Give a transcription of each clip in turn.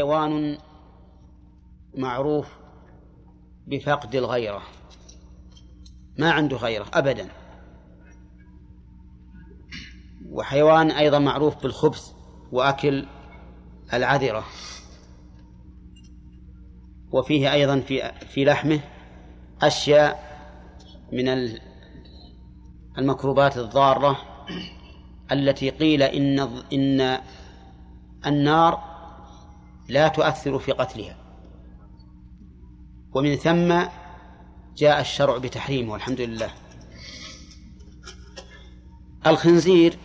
حيوان معروف بفقد الغيرة. ما عنده غيرة أبدا. وحيوان أيضا معروف بالخبث وأكل العذرة. وفيه أيضا في في لحمه أشياء من المكروبات الضارة التي قيل إن إن النار لا تؤثر في قتلها. ومن ثم جاء الشرع بتحريمه والحمد لله. الخنزير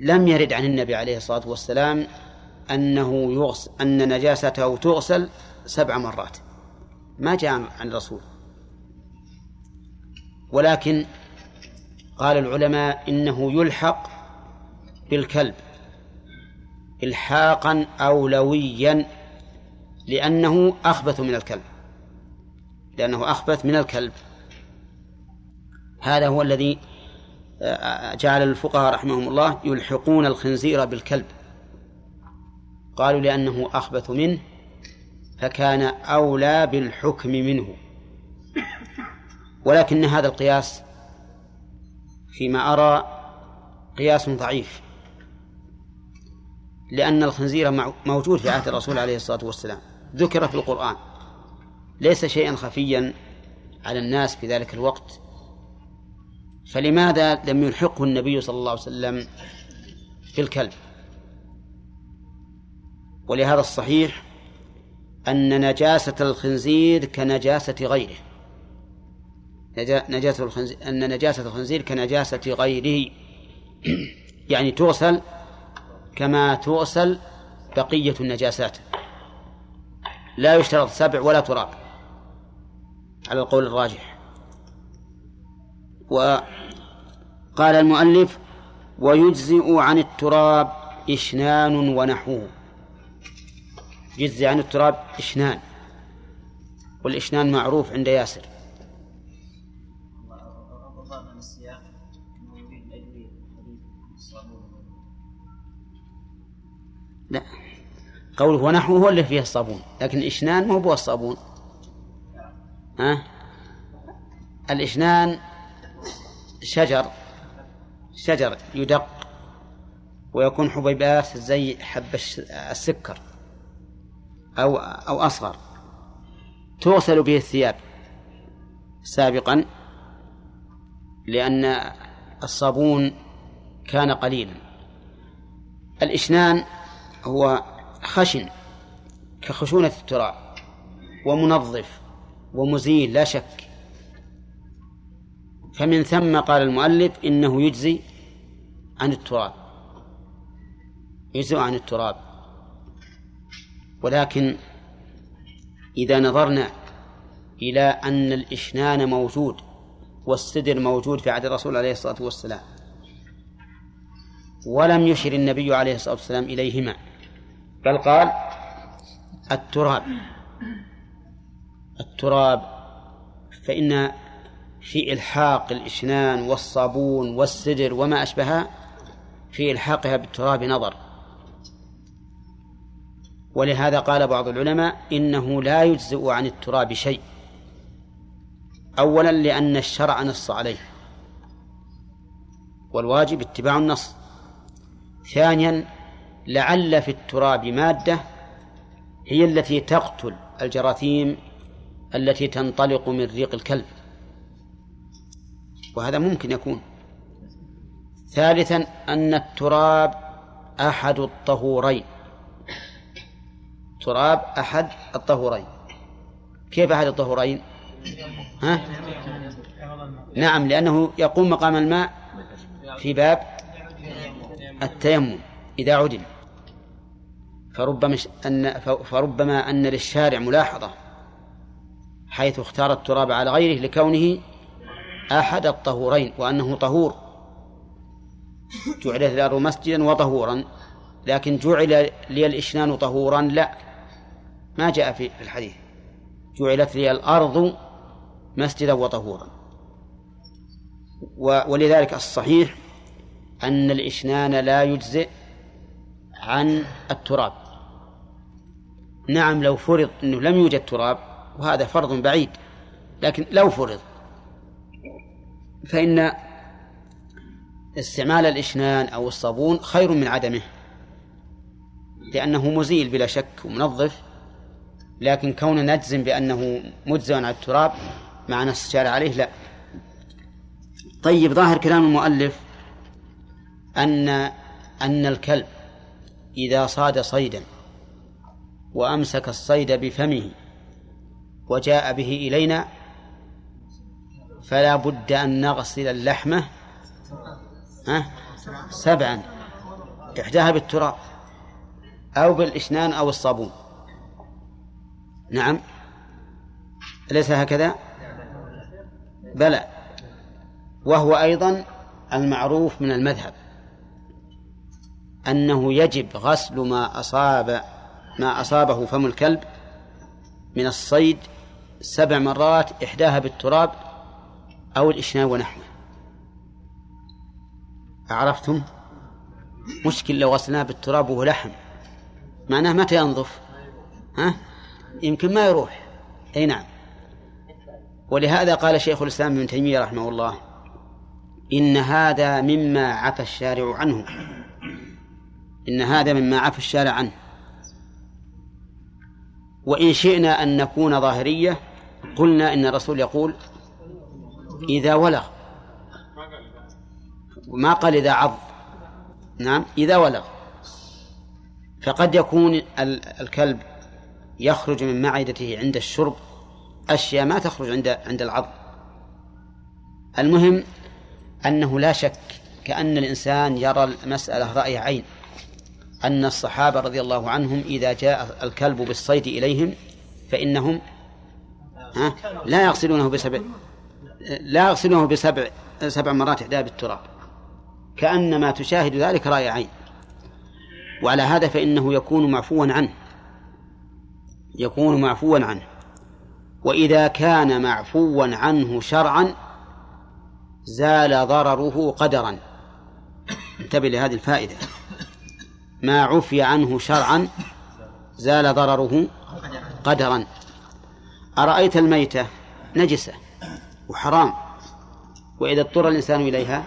لم يرد عن النبي عليه الصلاة والسلام أنه يغسل أن نجاسته تغسل سبع مرات. ما جاء عن الرسول. ولكن قال العلماء إنه يلحق بالكلب. إلحاقا أولويا لأنه أخبث من الكلب. لأنه أخبث من الكلب. هذا هو الذي آه، جعل الفقهاء رحمهم الله يلحقون الخنزير بالكلب. قالوا لأنه أخبث منه فكان أولى بالحكم منه. ولكن هذا القياس فيما أرى قياس ضعيف. لأن الخنزير موجود في عهد الرسول عليه الصلاة والسلام. ذكر في القرآن. ليس شيئا خفيا على الناس في ذلك الوقت. فلماذا لم يلحقه النبي صلى الله عليه وسلم بالكلب ولهذا الصحيح أن نجاسة الخنزير كنجاسة غيره. نجاسة الخنزير أن نجاسة الخنزير كنجاسة غيره. يعني تغسل كما تغسل بقية النجاسات. لا يشترط سبع ولا تراب. على القول الراجح. وقال المؤلف ويجزئ عن التراب إشنان ونحوه. يجزي عن التراب إشنان. والإشنان معروف عند ياسر. قوله ونحوه هو اللي فيه الصابون. لكن الإشنان ما هو الصابون. ها؟ الإشنان شجر. شجر يدق ويكون حبيبات زي حب السكر أو أو أصغر. تغسل به الثياب سابقا لأن الصابون كان قليلا. الإشنان هو خشن كخشونة التراب ومنظف ومزيل لا شك. فمن ثم قال المؤلف إنه يجزي عن التراب يجزي عن التراب. ولكن إذا نظرنا إلى أن الإشنان موجود والسدر موجود في عهد الرسول عليه الصلاة والسلام ولم يشر النبي عليه الصلاة والسلام إليهما بل قال التراب. التراب فإن في إلحاق الإشنان والصابون والسدر وما أشبهها في إلحاقها بالتراب نظر. ولهذا قال بعض العلماء إنه لا يجزئ عن التراب شيء. أولا لأن الشرع نص عليه. والواجب اتباع النص. ثانيا لعل في التراب مادة هي التي تقتل الجراثيم التي تنطلق من ريق الكلب. وهذا ممكن يكون. ثالثا أن التراب أحد الطهورين. تراب أحد الطهورين. كيف أحد الطهورين؟ ها؟ نعم لأنه يقوم مقام الماء في باب التيمم إذا عدم فربما أن فربما أن للشارع ملاحظة حيث اختار التراب على غيره لكونه أحد الطهورين وأنه طهور. جعلت الأرض مسجدا وطهورا لكن جعل لي الإشنان طهورا لا. ما جاء في الحديث. جعلت لي الأرض مسجدا وطهورا. ولذلك الصحيح أن الإشنان لا يجزئ عن التراب. نعم لو فرض أنه لم يوجد تراب وهذا فرض بعيد لكن لو فرض فإن استعمال الإشنان أو الصابون خير من عدمه لأنه مزيل بلا شك ومنظف لكن كون نجزم بأنه مجزى عن التراب مع نص الشارع عليه لا. طيب ظاهر كلام المؤلف أن أن الكلب إذا صاد صيدا وأمسك الصيد بفمه وجاء به إلينا فلا بد أن نغسل اللحمة سبعا إحداها بالتراب أو بالإشنان أو الصابون. نعم. أليس هكذا؟ بلى. وهو أيضا المعروف من المذهب أنه يجب غسل ما أصاب ما أصابه فم الكلب من الصيد سبع مرات إحداها بالتراب أو الإشنان ونحوه. عرفتم؟ مشكل لو غسلناه بالتراب وهو لحم. معناه متى ينظف؟ ها؟ يمكن ما يروح. أي نعم. ولهذا قال شيخ الإسلام ابن تيمية رحمه الله إن هذا مما عفى الشارع عنه. إن هذا مما عفى الشارع عنه. وإن شئنا أن نكون ظاهرية قلنا إن الرسول يقول إذا ولغ. ما قال إذا عض نعم إذا ولغ. فقد يكون الكلب يخرج من معدته عند الشرب أشياء ما تخرج عند عند العض المهم أنه لا شك كأن الإنسان يرى المسألة رأي عين. أن الصحابة رضي الله عنهم إذا جاء الكلب بالصيد إليهم فإنهم ها؟ لا يغسلونه بسبع لا يغسلونه بسبع سبع مرات إحدى بالتراب. كأنما تشاهد ذلك رأي عين. وعلى هذا فإنه يكون معفوا عنه. يكون معفوا عنه. وإذا كان معفوا عنه شرعا زال ضرره قدرا. انتبه لهذه الفائدة. ما عفي عنه شرعا زال ضرره قدرا. أرأيت الميتة؟ نجسة وحرام. وإذا اضطر الإنسان إليها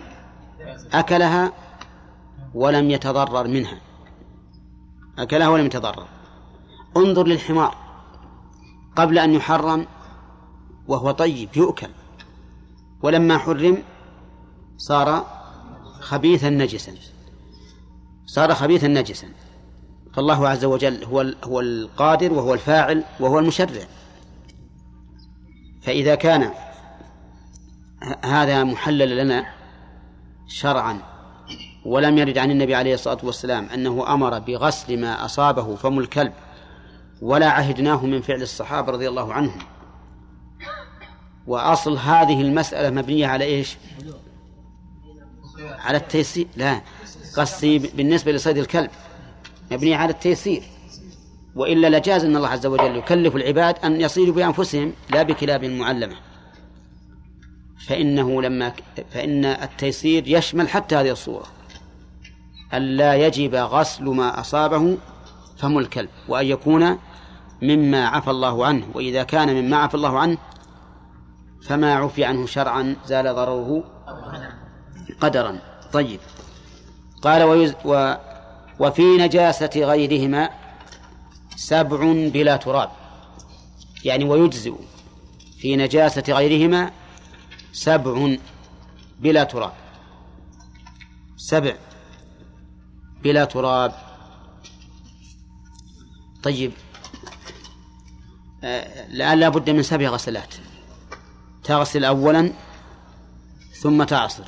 أكلها ولم يتضرر منها. أكلها ولم يتضرر. انظر للحمار. قبل أن يحرم وهو طيب يؤكل. ولما حرم صار خبيثا نجسا. صار خبيثا نجسا. فالله عز وجل هو هو القادر وهو الفاعل وهو المشرع. فإذا كان هذا محلل لنا شرعا ولم يرد عن النبي عليه الصلاة والسلام أنه أمر بغسل ما أصابه فم الكلب ولا عهدناه من فعل الصحابة رضي الله عنهم. وأصل هذه المسألة مبنية على إيش؟ على التيسير. لا. قصدي بالنسبة لصيد الكلب. مبنية على التيسير. وإلا لجاز أن الله عز وجل يكلف العباد أن يصيدوا بأنفسهم لا بكلاب معلمة. فإنه لما فإن التيسير يشمل حتى هذه الصورة. ألا يجب غسل ما أصابه فم الكلب وأن يكون مما عفى الله عنه. وإذا كان مما عفى الله عنه فما عفي عنه شرعا زال ضرره قدرا. طيب. قال ويز و وفي نجاسة غيرهما سبع بلا تراب. يعني ويجزئ في نجاسة غيرهما سبع بلا تراب. سبع بلا تراب. طيب. الآن لا بد من سبع غسلات. تغسل أولا ثم تعصر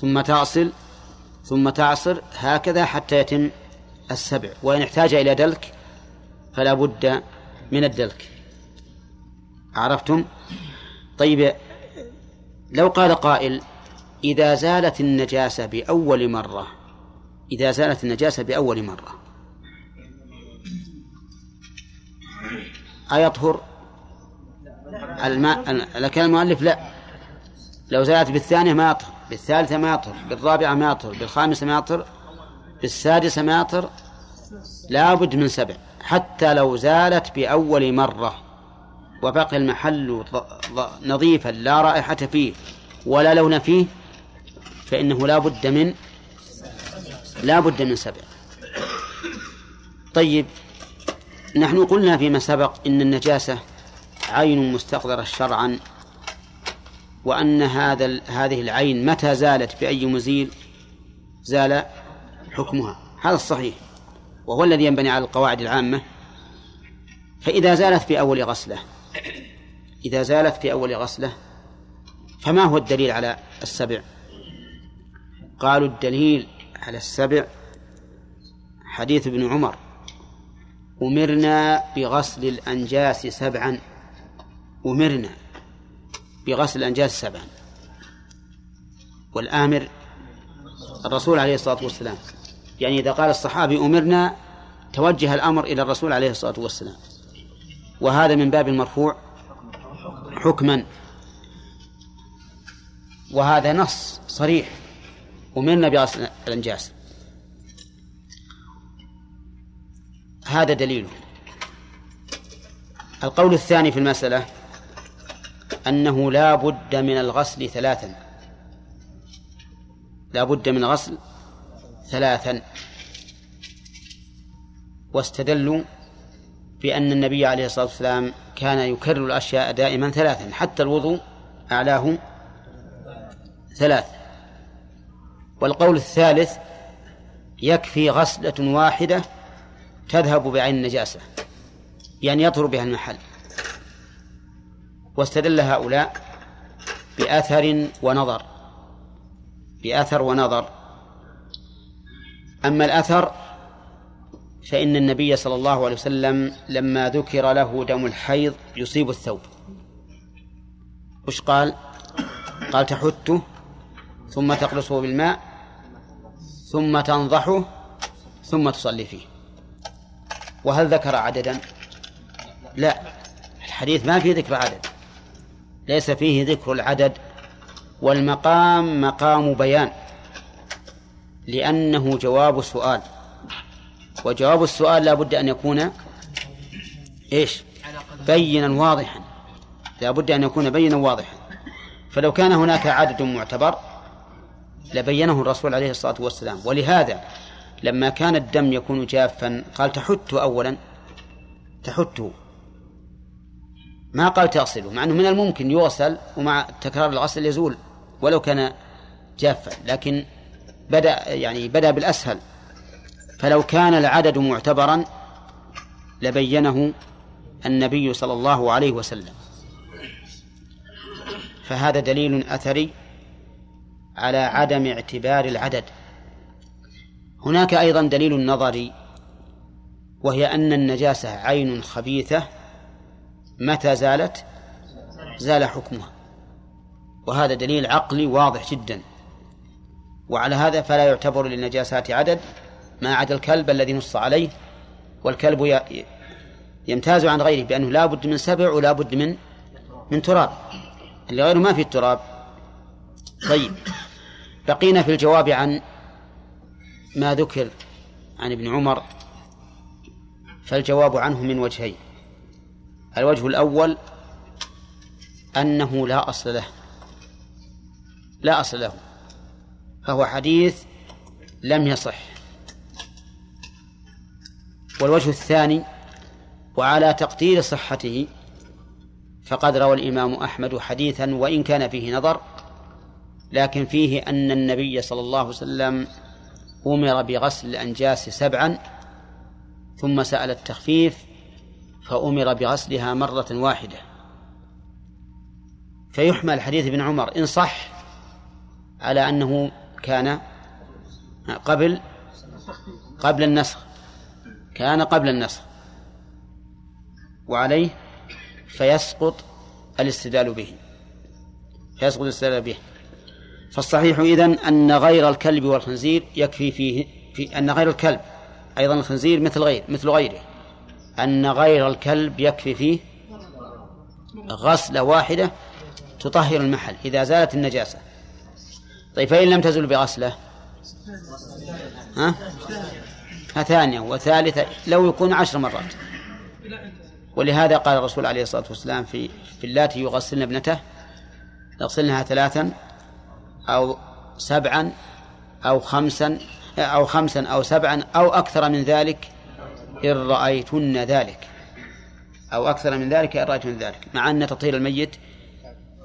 ثم تغسل ثم تعصر هكذا حتى يتم السبع. وإن احتاج إلى دلك فلا بد من الدلك. عرفتم؟ طيب لو قال قائل إذا زالت النجاسة بأول مرة إذا زالت النجاسة بأول مرة أيطهر؟ الماء لكن المؤلف لا. لو زالت بالثانية ما يطهر. بالثالثة ما يطهر بالرابعة ما يطهر بالخامسة ما يطهر بالسادسة ما يطهر لابد من سبع حتى لو زالت بأول مرة وبقي المحل نظيفا لا رائحة فيه ولا لون فيه فإنه لا بد من لا بد من سبع. طيب نحن قلنا فيما سبق إن النجاسة عين مستقدرة شرعا. وأن هذا هذه العين متى زالت بأي مزيل زال حكمها. هذا الصحيح. وهو الذي ينبني على القواعد العامة. فإذا زالت في أول غسلة إذا زالت في أول غسلة فما هو الدليل على السبع؟ قالوا الدليل على السبع حديث ابن عمر. أمرنا بغسل الأنجاس سبعا. أمرنا. بغسل الأنجاس سبعا. والآمر الرسول عليه الصلاة والسلام. يعني إذا قال الصحابي أمرنا توجه الأمر إلى الرسول عليه الصلاة والسلام. وهذا من باب المرفوع حكما. وهذا نص صريح. أمرنا بغسل الأنجاس هذا دليله. القول الثاني في المسألة أنه لا بد من الغسل ثلاثا. لا بد من الغسل ثلاثا. واستدلوا بأن النبي عليه الصلاة والسلام كان يكرر الأشياء دائما ثلاثا. حتى الوضوء أعلاه ثلاث. والقول الثالث يكفي غسلة واحدة تذهب بعين النجاسة يعني يطهر بها المحل. واستدل هؤلاء بأثر ونظر. بأثر ونظر. أما الأثر فإن النبي صلى الله عليه وسلم لما ذكر له دم الحيض يصيب الثوب. وش قال؟ قال تحته ثم تقلصه بالماء ثم تنضحه ثم تصلي فيه. وهل ذكر عددا؟ لا. الحديث ما فيه ذكر عدد. ليس فيه ذكر العدد والمقام مقام بيان لأنه جواب سؤال وجواب السؤال لا بد أن يكون إيش؟ بينا واضحا. لا بد أن يكون بينا واضحا. فلو كان هناك عدد معتبر لبينه الرسول عليه الصلاة والسلام. ولهذا لما كان الدم يكون جافا قال تحته أولا تحته ما قال تغسله مع أنه من الممكن يغسل ومع تكرار الغسل يزول ولو كان جافا لكن بدأ يعني بدأ بالأسهل. فلو كان العدد معتبرا لبينه النبي صلى الله عليه وسلم. فهذا دليل أثري على عدم اعتبار العدد. هناك أيضا دليل نظري وهي أن النجاسة عين خبيثة متى زالت؟ زال حكمها. وهذا دليل عقلي واضح جدا. وعلى هذا فلا يعتبر للنجاسات عدد ما عدا الكلب الذي نص عليه. والكلب يمتاز عن غيره بأنه لا بد من سبع ولا بد من من تراب. اللي غيره ما في التراب. طيب. بقينا في الجواب عن ما ذكر عن ابن عمر. فالجواب عنه من وجهين. الوجه الأول أنه لا أصل له. لا أصل له. فهو حديث لم يصح. والوجه الثاني وعلى تقدير صحته فقد روى الإمام أحمد حديثا وإن كان فيه نظر لكن فيه أن النبي صلى الله عليه وسلم أمر بغسل الأنجاس سبعا ثم سأل التخفيف فأمر بغسلها مرة واحدة. فيحمل حديث ابن عمر إن صح على أنه كان قبل قبل النسخ. كان قبل النسخ. وعليه فيسقط الاستدلال به. فيسقط الاستدلال به. فالصحيح إذن أن غير الكلب والخنزير يكفي فيه في أن غير الكلب أيضا الخنزير مثل غير مثل غيره. أن غير الكلب يكفي فيه غسلة واحدة تطهر المحل إذا زالت النجاسة. طيب فإن لم تزل بغسلة؟ ها؟ ثانية وثالثة لو يكون عشر مرات. ولهذا قال الرسول عليه الصلاة والسلام في في اللاتي يغسلن ابنته يغسلنها ثلاثا أو سبعا أو خمسا أو خمسا أو سبعا أو أكثر من ذلك إن رأيتن ذلك أو أكثر من ذلك إن رأيتن ذلك مع أن تطهير الميت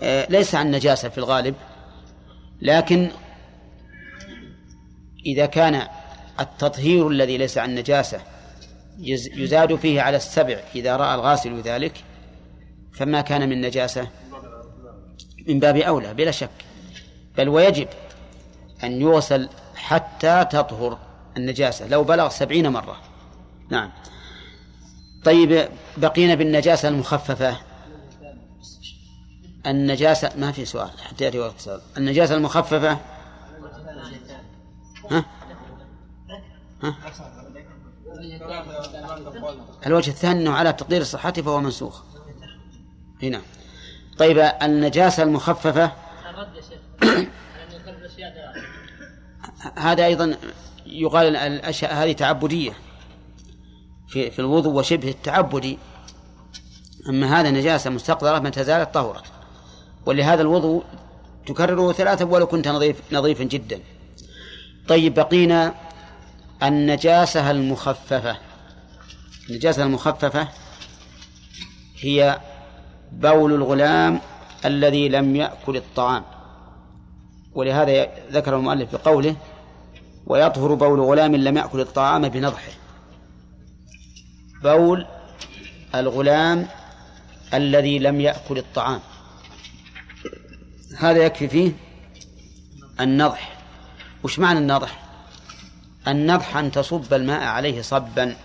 آه، ليس عن نجاسة في الغالب لكن إذا كان التطهير الذي ليس عن نجاسة يزاد فيه على السبع إذا رأى الغاسل ذلك فما كان من نجاسة؟ من باب أولى بلا شك. بل ويجب أن يغسل حتى تطهر النجاسة لو بلغ سبعين مرة. نعم. طيب بقينا بالنجاسة المخففة. النجاسة ما في سؤال حتى يأتي وقت سؤال. النجاسة المخففة؟ ها؟ ها؟ الوجه الثاني أنه على تقدير صحته فهو منسوخ. هنا طيب النجاسة المخففة؟ هذا أيضا يقال الأشياء هذه تعبدية. في في الوضوء وشبه التعبدي أما هذا نجاسة مستقدرة متى زالت طهرت ولهذا الوضوء تكرره ثلاثة ولو كنت نظيف نظيفا جدا. طيب بقينا النجاسة المخففة. النجاسة المخففة هي بول الغلام الذي لم يأكل الطعام. ولهذا ذكر المؤلف بقوله ويطهر بول غلام لم يأكل الطعام بنضحه. بول الغلام الذي لم يأكل الطعام. هذا يكفي فيه النضح. وش معنى النضح؟ النضح أن تصب الماء عليه صبا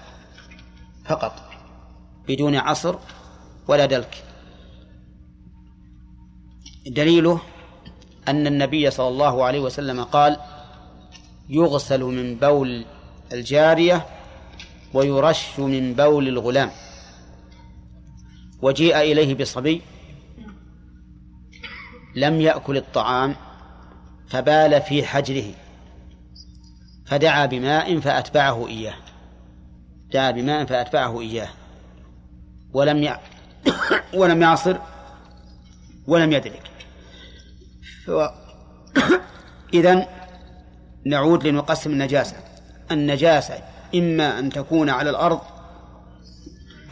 فقط بدون عصر ولا دلك. دليله أن النبي صلى الله عليه وسلم قال يغسل من بول الجارية ويرش من بول الغلام. وجيء إليه بصبي. لم يأكل الطعام فبال في حجره. فدعا بماء فأتبعه إياه. دعا بماء فأتبعه إياه. ولم ي... ولم يعصر ولم يدرك. ف... إذن نعود لنقسم النجاسة. النجاسة إما أن تكون على الأرض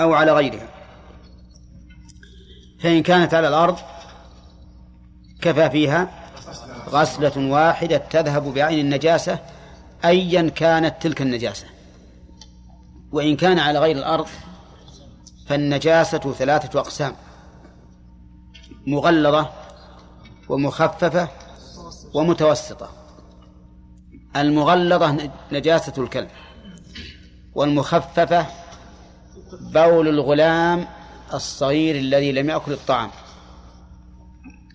أو على غيرها. فإن كانت على الأرض كفى فيها غسلة واحدة تذهب بعين النجاسة أيا كانت تلك النجاسة. وإن كان على غير الأرض فالنجاسة ثلاثة أقسام مغلظة ومخففة ومتوسطة. المغلظة نجاسة الكلب. والمخففة بول الغلام الصغير الذي لم يأكل الطعام.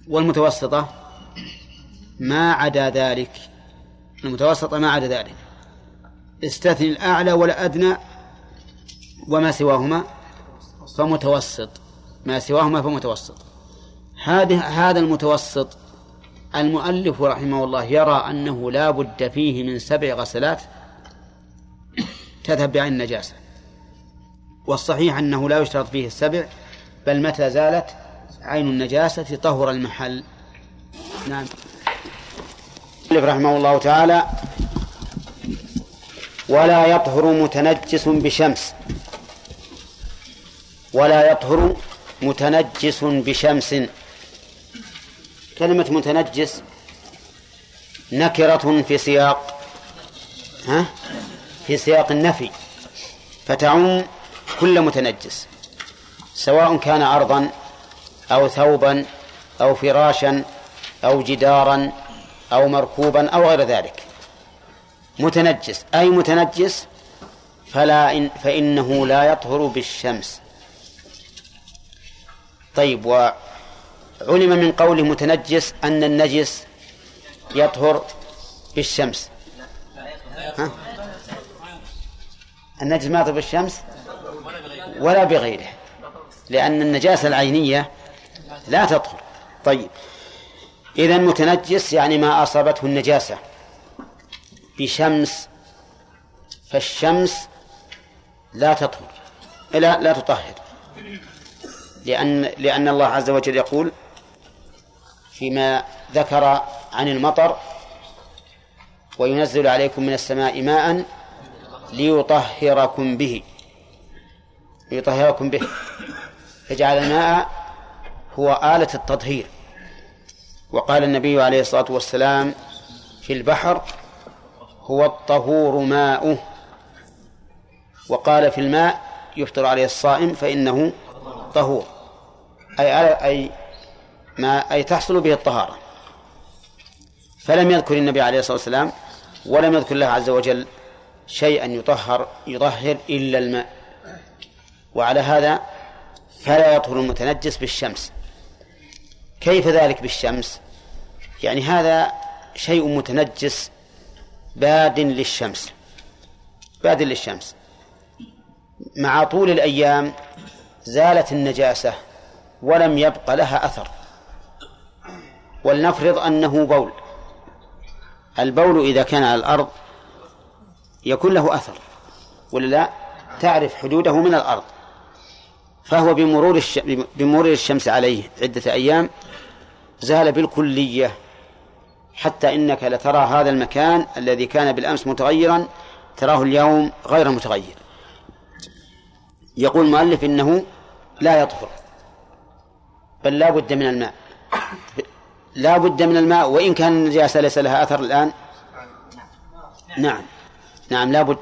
والمتوسطة ما عدا ذلك. المتوسطة ما عدا ذلك. استثني الأعلى والأدنى وما سواهما فمتوسط. ما سواهما فمتوسط. هذه هذا المتوسط المؤلف رحمه الله يرى أنه لا بد فيه من سبع غسلات تذهب بعين النجاسة. والصحيح أنه لا يشترط فيه السبع بل متى زالت عين النجاسة طهر المحل. نعم. رحمه الله تعالى ولا يطهر متنجس بشمس. ولا يطهر متنجس بشمس. كلمة متنجس نكرة في سياق. ها؟ في سياق النفي فتعم كل متنجس سواء كان أرضا أو ثوبا أو فراشا أو جدارا أو مركوبا أو غير ذلك. متنجس أي متنجس فلا إن فإنه لا يطهر بالشمس. طيب وعلم من قوله متنجس أن النجس يطهر بالشمس. ها؟ النجس ما بالشمس ولا بغيره لأن النجاسة العينية لا تطهر طيب. إذا متنجس يعني ما أصابته النجاسة. بشمس فالشمس لا تطهر لا لا تطهر. لأن لأن الله عز وجل يقول فيما ذكر عن المطر وينزل عليكم من السماء ماء ليطهركم به. ليطهركم به. فجعل الماء هو آلة التطهير. وقال النبي عليه الصلاة والسلام في البحر هو الطهور ماؤه. وقال في الماء يفطر عليه الصائم فإنه طهور. أي أي ما أي تحصل به الطهارة. فلم يذكر النبي عليه الصلاة والسلام ولم يذكر الله عز وجل شيئا يطهر يطهر إلا الماء. وعلى هذا فلا يطهر المتنجس بالشمس. كيف ذلك بالشمس؟ يعني هذا شيء متنجس باد للشمس. باد للشمس. مع طول الأيام زالت النجاسة ولم يبق لها أثر. ولنفرض أنه بول. البول إذا كان على الأرض يكون له أثر. ولا لا تعرف حدوده من الأرض. فهو بمرور. بمرور الشمس عليه عدة أيام زال بالكلية حتى إنك لترى هذا المكان الذي كان بالأمس متغيرا تراه اليوم غير متغير. يقول المؤلف إنه لا يطهر بل لا بد من الماء. لا بد من الماء وإن كان النجاسة ليس لها أثر الآن؟ نعم. نعم لا بد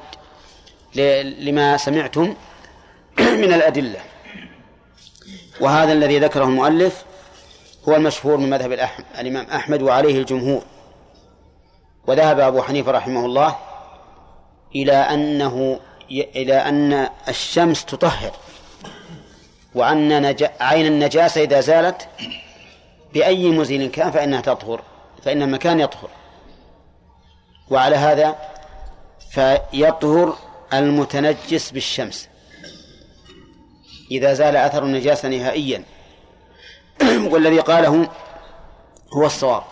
لما سمعتم من الأدلة. وهذا الذي ذكره المؤلف هو المشهور من مذهب الإمام أحمد وعليه الجمهور. وذهب أبو حنيفة رحمه الله إلى أنه إلى أن الشمس تطهر وأن نج... عين النجاسة إذا زالت بأي مزيل كان فإنها تطهر فإن المكان يطهر. وعلى هذا فيطهر المتنجس بالشمس. إذا زال أثر النجاسة نهائيا. والذي قاله هو الصواب.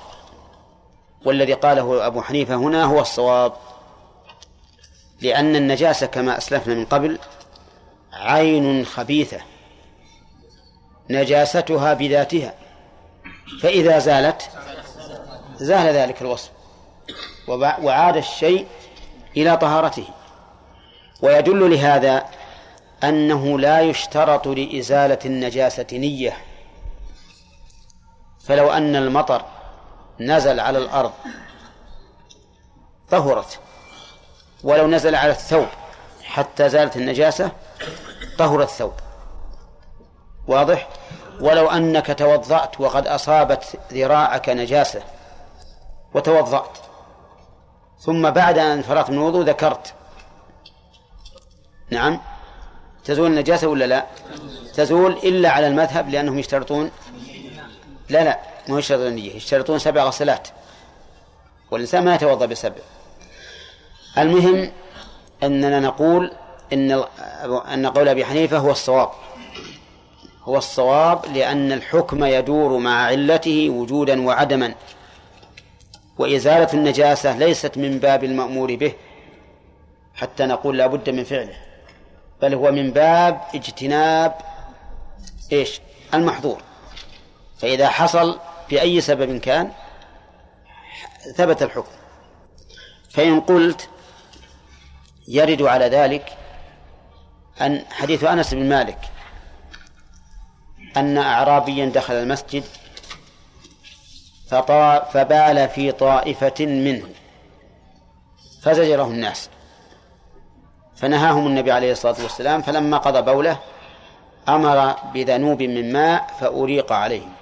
والذي قاله أبو حنيفة هنا هو الصواب. لأن النجاسة كما أسلفنا من قبل عين خبيثة. نجاستها بذاتها. فإذا زالت زال ذلك الوصف. وعاد الشيء إلى طهارته. ويدل لهذا أنه لا يشترط لإزالة النجاسة نية. فلو أن المطر نزل على الأرض طهرت ولو نزل على الثوب حتى زالت النجاسة طهر الثوب. واضح؟ ولو أنك توضأت وقد أصابت ذراعك نجاسة وتوضأت ثم بعد أن فرغت من الوضوء ذكرت. نعم. تزول النجاسة ولا لا؟ تزول إلا على المذهب لأنهم يشترطون. لا لا ما يشترطون النية يشترطون سبع غسلات. والإنسان ما يتوضأ بسبع. المهم أننا نقول إن أن قول أبي حنيفة هو الصواب. هو الصواب لأن الحكم يدور مع علته وجودا وعدما. وإزالة النجاسة ليست من باب المأمور به حتى نقول لا بد من فعله بل هو من باب اجتناب إيش؟ المحظور. فإذا حصل بأي سبب كان ثبت الحكم. فإن قلت يرد على ذلك أن حديث أنس بن مالك أن أعرابيا دخل المسجد فبال في طائفة منه فزجره الناس. فنهاهم النبي عليه الصلاة والسلام فلما قضى بوله أمر بذنوب من ماء فأريق عليهم.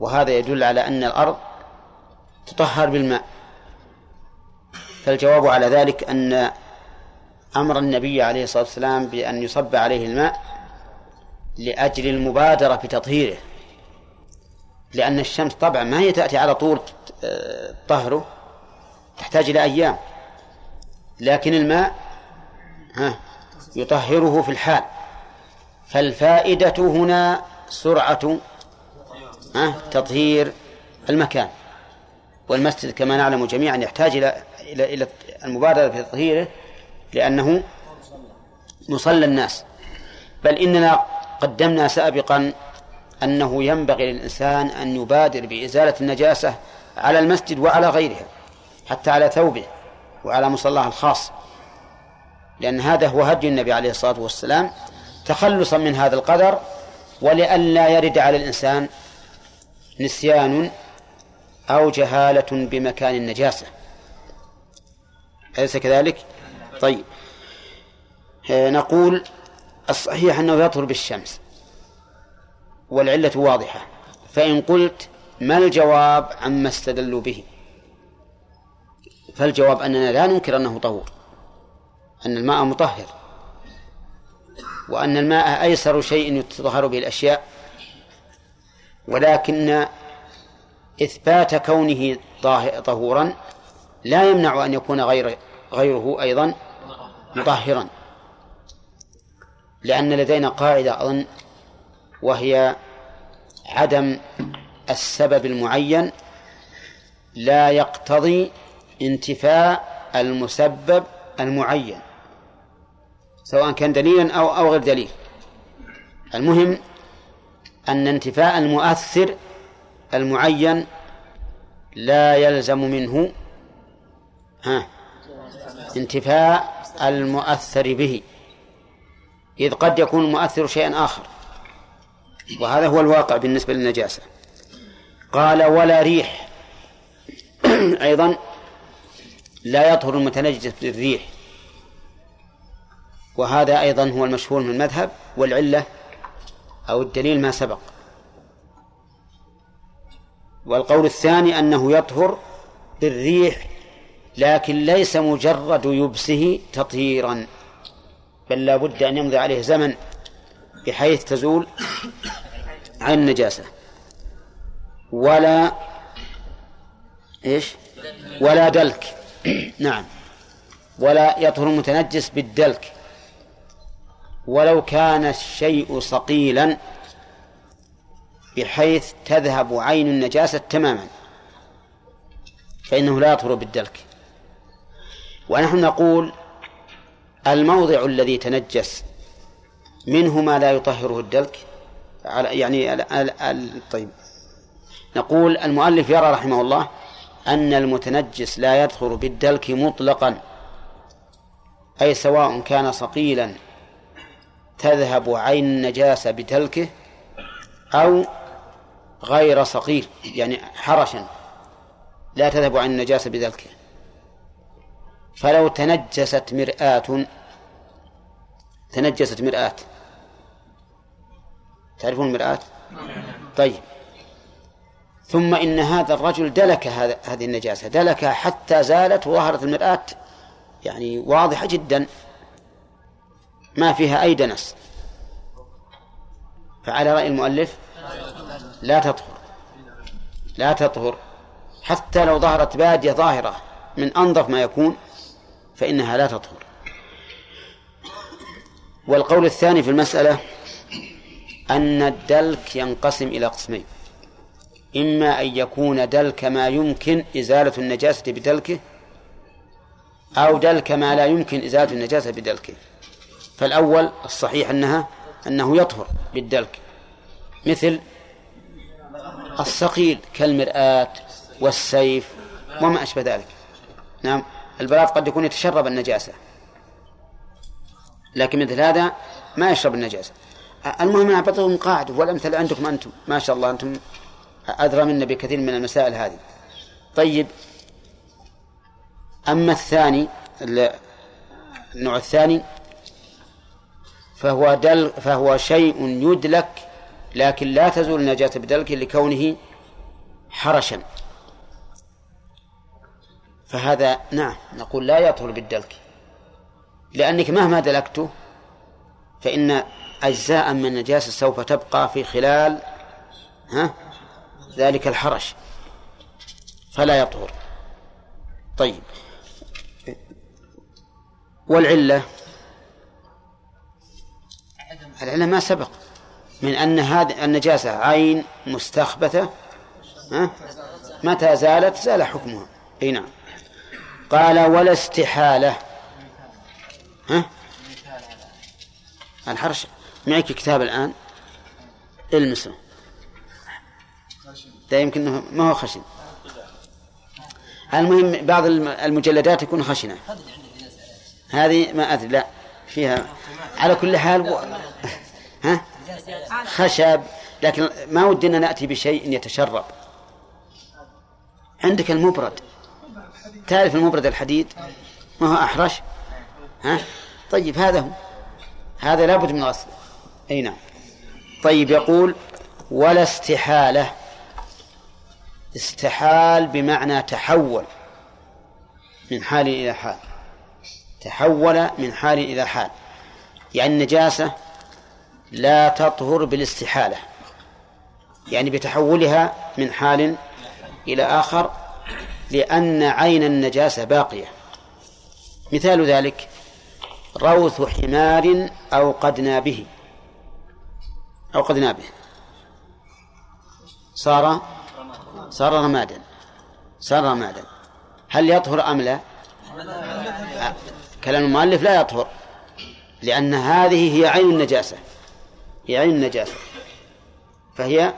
وهذا يدل على أن الأرض تطهر بالماء. فالجواب على ذلك أن أمر النبي عليه الصلاة والسلام بأن يصب عليه الماء لأجل المبادرة في تطهيره لأن الشمس طبعا ما هي تأتي على طول آه، طهره تحتاج إلى أيام. لكن الماء ها يطهره في الحال. فالفائدة هنا سرعة تطهير المكان. والمسجد كما نعلم جميعا يحتاج إلى إلى إلى المبادرة في تطهيره لأنه مصلى الناس. بل إننا قدمنا سابقا أنه ينبغي للإنسان أن يبادر بإزالة النجاسة على المسجد وعلى غيرها حتى على ثوبه وعلى مصلاه الخاص. لأن هذا هو هدي النبي عليه الصلاة والسلام تخلصا من هذا القدر ولئلا يرد على الإنسان نسيان أو جهالة بمكان النجاسة. أليس كذلك؟ طيب. آه، نقول الصحيح أنه يطهر بالشمس. والعلة واضحة. فإن قلت ما الجواب عما استدلوا به؟ فالجواب أننا لا ننكر أنه طهور أن الماء مطهر وأن الماء أيسر شيء يتطهر به الأشياء ولكن إثبات كونه طهورا لا يمنع أن يكون غير غيره أيضا مطهرا لأن لدينا قاعدة أظن وهي عدم السبب المعين لا يقتضي انتفاء المسبب المعين سواء كان دليلا أو أو غير دليل. المهم أن انتفاء المؤثر المعين لا يلزم منه ها انتفاء المؤثر به إذ قد يكون المؤثر شيئا آخر. وهذا هو الواقع بالنسبة للنجاسة. قال ولا ريح. أيضا لا يطهر المتنجس بالريح. وهذا أيضا هو المشهور من المذهب والعلة أو الدليل ما سبق. والقول الثاني أنه يطهر بالريح لكن ليس مجرد يبسه تطهيرا بل لا بد أن يمضي عليه زمن بحيث تزول عن النجاسة ولا إيش؟ ولا دلك. نعم. ولا يطهر المتنجس بالدلك. ولو كان الشيء صقيلا بحيث تذهب عين النجاسة تماما. فإنه لا يطهر بالدلك. ونحن نقول الموضع الذي تنجس منه ما لا يطهره الدلك يعني طيب. نقول المؤلف يرى رحمه الله أن المتنجس لا يدخل بالدلك مطلقا أي سواء كان صقيلا تذهب عين النجاسة بدلكه أو غير صقيل يعني حرشا لا تذهب عين النجاسة بدلكه. فلو تنجست مرآة تنجست مرآة تعرفون المرآة؟ طيب. ثم إن هذا الرجل دلك هذه النجاسة دلكها حتى زالت وظهرت المرآة يعني واضحة جدا. ما فيها أي دنس. فعلى رأي المؤلف لا تطهر. لا تطهر. حتى لو ظهرت بادية ظاهرة من أنظف ما يكون فإنها لا تطهر. والقول الثاني في المسألة أن الدلك ينقسم إلى قسمين. إما أن يكون دلك ما يمكن إزالة النجاسة بدلكه أو دلك ما لا يمكن إزالة النجاسة بدلكه. فالأول الصحيح أنها أنه يطهر بالدلك. مثل الصقيل كالمرآة والسيف وما أشبه ذلك. نعم البلاط قد يكون يتشرب النجاسة لكن مثل هذا ما يشرب النجاسة. المهم أنا بعطيكم قاعدة والأمثل عندكم أنتم. ما شاء الله أنتم أدرى منا بكثير من المسائل هذه. طيب أما الثاني النوع الثاني فهو دل فهو شيء يدلك لكن لا تزول النجاة بدلك لكونه حرشا. فهذا نعم نقول لا يطهر بالدلك. لأنك مهما دلكته فإن أجزاء من النجاسة سوف تبقى في خلال ها ذلك الحرش. فلا يطهر. طيب. والعلة؟ العلة ما سبق. من أن هذه النجاسة عين مستخبثة ها؟ متى زالت؟ زال حكمها. أي نعم. قال ولا استحالة. ها؟ الحرش. معك كتاب الآن؟ المسه. ده يمكن ما هو خشن. المهم بعض المجلدات تكون خشنة. هذه ما أدري لا فيها على كل حال و... ها؟ خشب لكن ما ودنا نأتي بشيء يتشرب. عندك المبرد. تعرف المبرد الحديد؟ ما هو أحرش؟ ها؟ طيب هذا هو. هذا لابد من غسله أي نعم. طيب يقول ولا استحالة. استحال بمعنى تحول من حال إلى حال. تحول من حال إلى حال. يعني النجاسة لا تطهر بالاستحالة. يعني بتحولها من حال إلى آخر لأن عين النجاسة باقية. مثال ذلك روث حمار أوقدنا به. أوقدنا به صار صار رمادا. صار رمادا. هل يطهر أم لا؟ كلام المؤلف لا يطهر لأن هذه هي عين النجاسة. هي عين النجاسة. فهي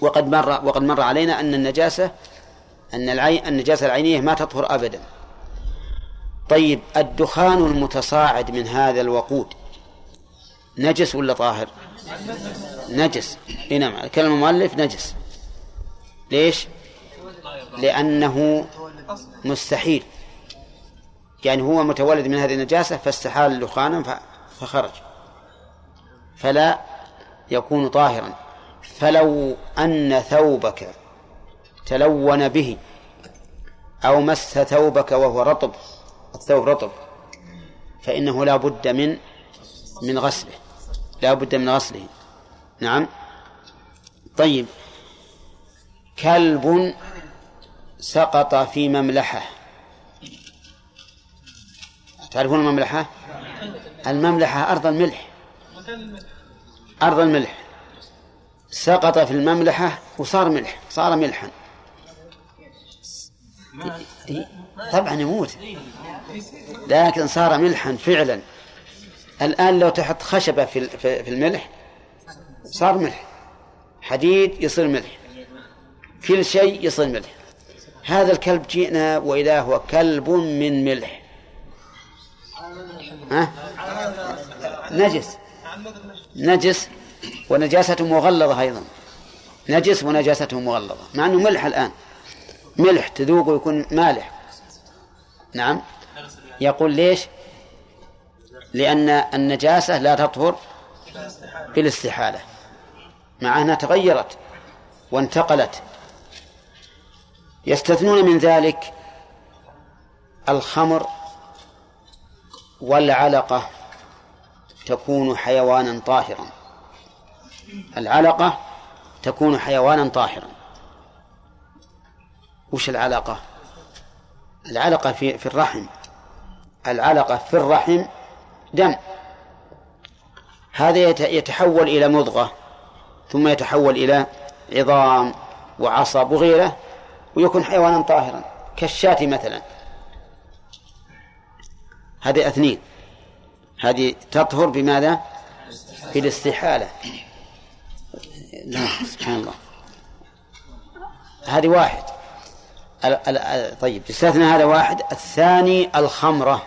وقد مر وقد مر علينا أن النجاسة أن العين النجاسة العينية ما تطهر أبدا. طيب الدخان المتصاعد من هذا الوقود نجس ولا طاهر؟ نجس. إي نعم. كلام المؤلف نجس. ليش؟ لأنه مستحيل. يعني هو متولد من هذه النجاسة فاستحال دخانا فخرج. فلا يكون طاهرا. فلو أن ثوبك تلون به أو مس ثوبك وهو رطب الثوب رطب فإنه لا بد من من غسله. لا بد من غسله. نعم. طيب. كلب سقط في مملحة. تعرفون المملحة؟ المملحة أرض الملح. أرض الملح. سقط في المملحة وصار ملح صار ملحا. طبعا يموت. لكن صار ملحا فعلا. الآن لو تحط خشبة في في الملح صار ملح. حديد يصير ملح. كل شيء يصير ملح. هذا الكلب جئنا وإذا هو كلب من ملح. ها؟ نجس. نجس ونجاسته مغلظة أيضا. نجس ونجاسته مغلظة. مع أنه ملح الآن. ملح تذوق ويكون مالح. نعم. يقول ليش؟ لأن النجاسة لا تطهر بالاستحالة مع أنها تغيرت وانتقلت. يستثنون من ذلك الخمر والعلقة تكون حيوانا طاهرا. العلقة تكون حيوانا طاهرا. وش العلقة؟ العلقة في في الرحم. العلقة في الرحم دم. هذا يتحول إلى مضغة ثم يتحول إلى عظام وعصب وغيره ويكون حيوانا طاهرا كالشاة مثلا. هذه أثنين. هذه تطهر بماذا؟ بالاستحالة لا سبحان الله. هذه واحد. طيب استثنى هذا واحد. الثاني الخمرة.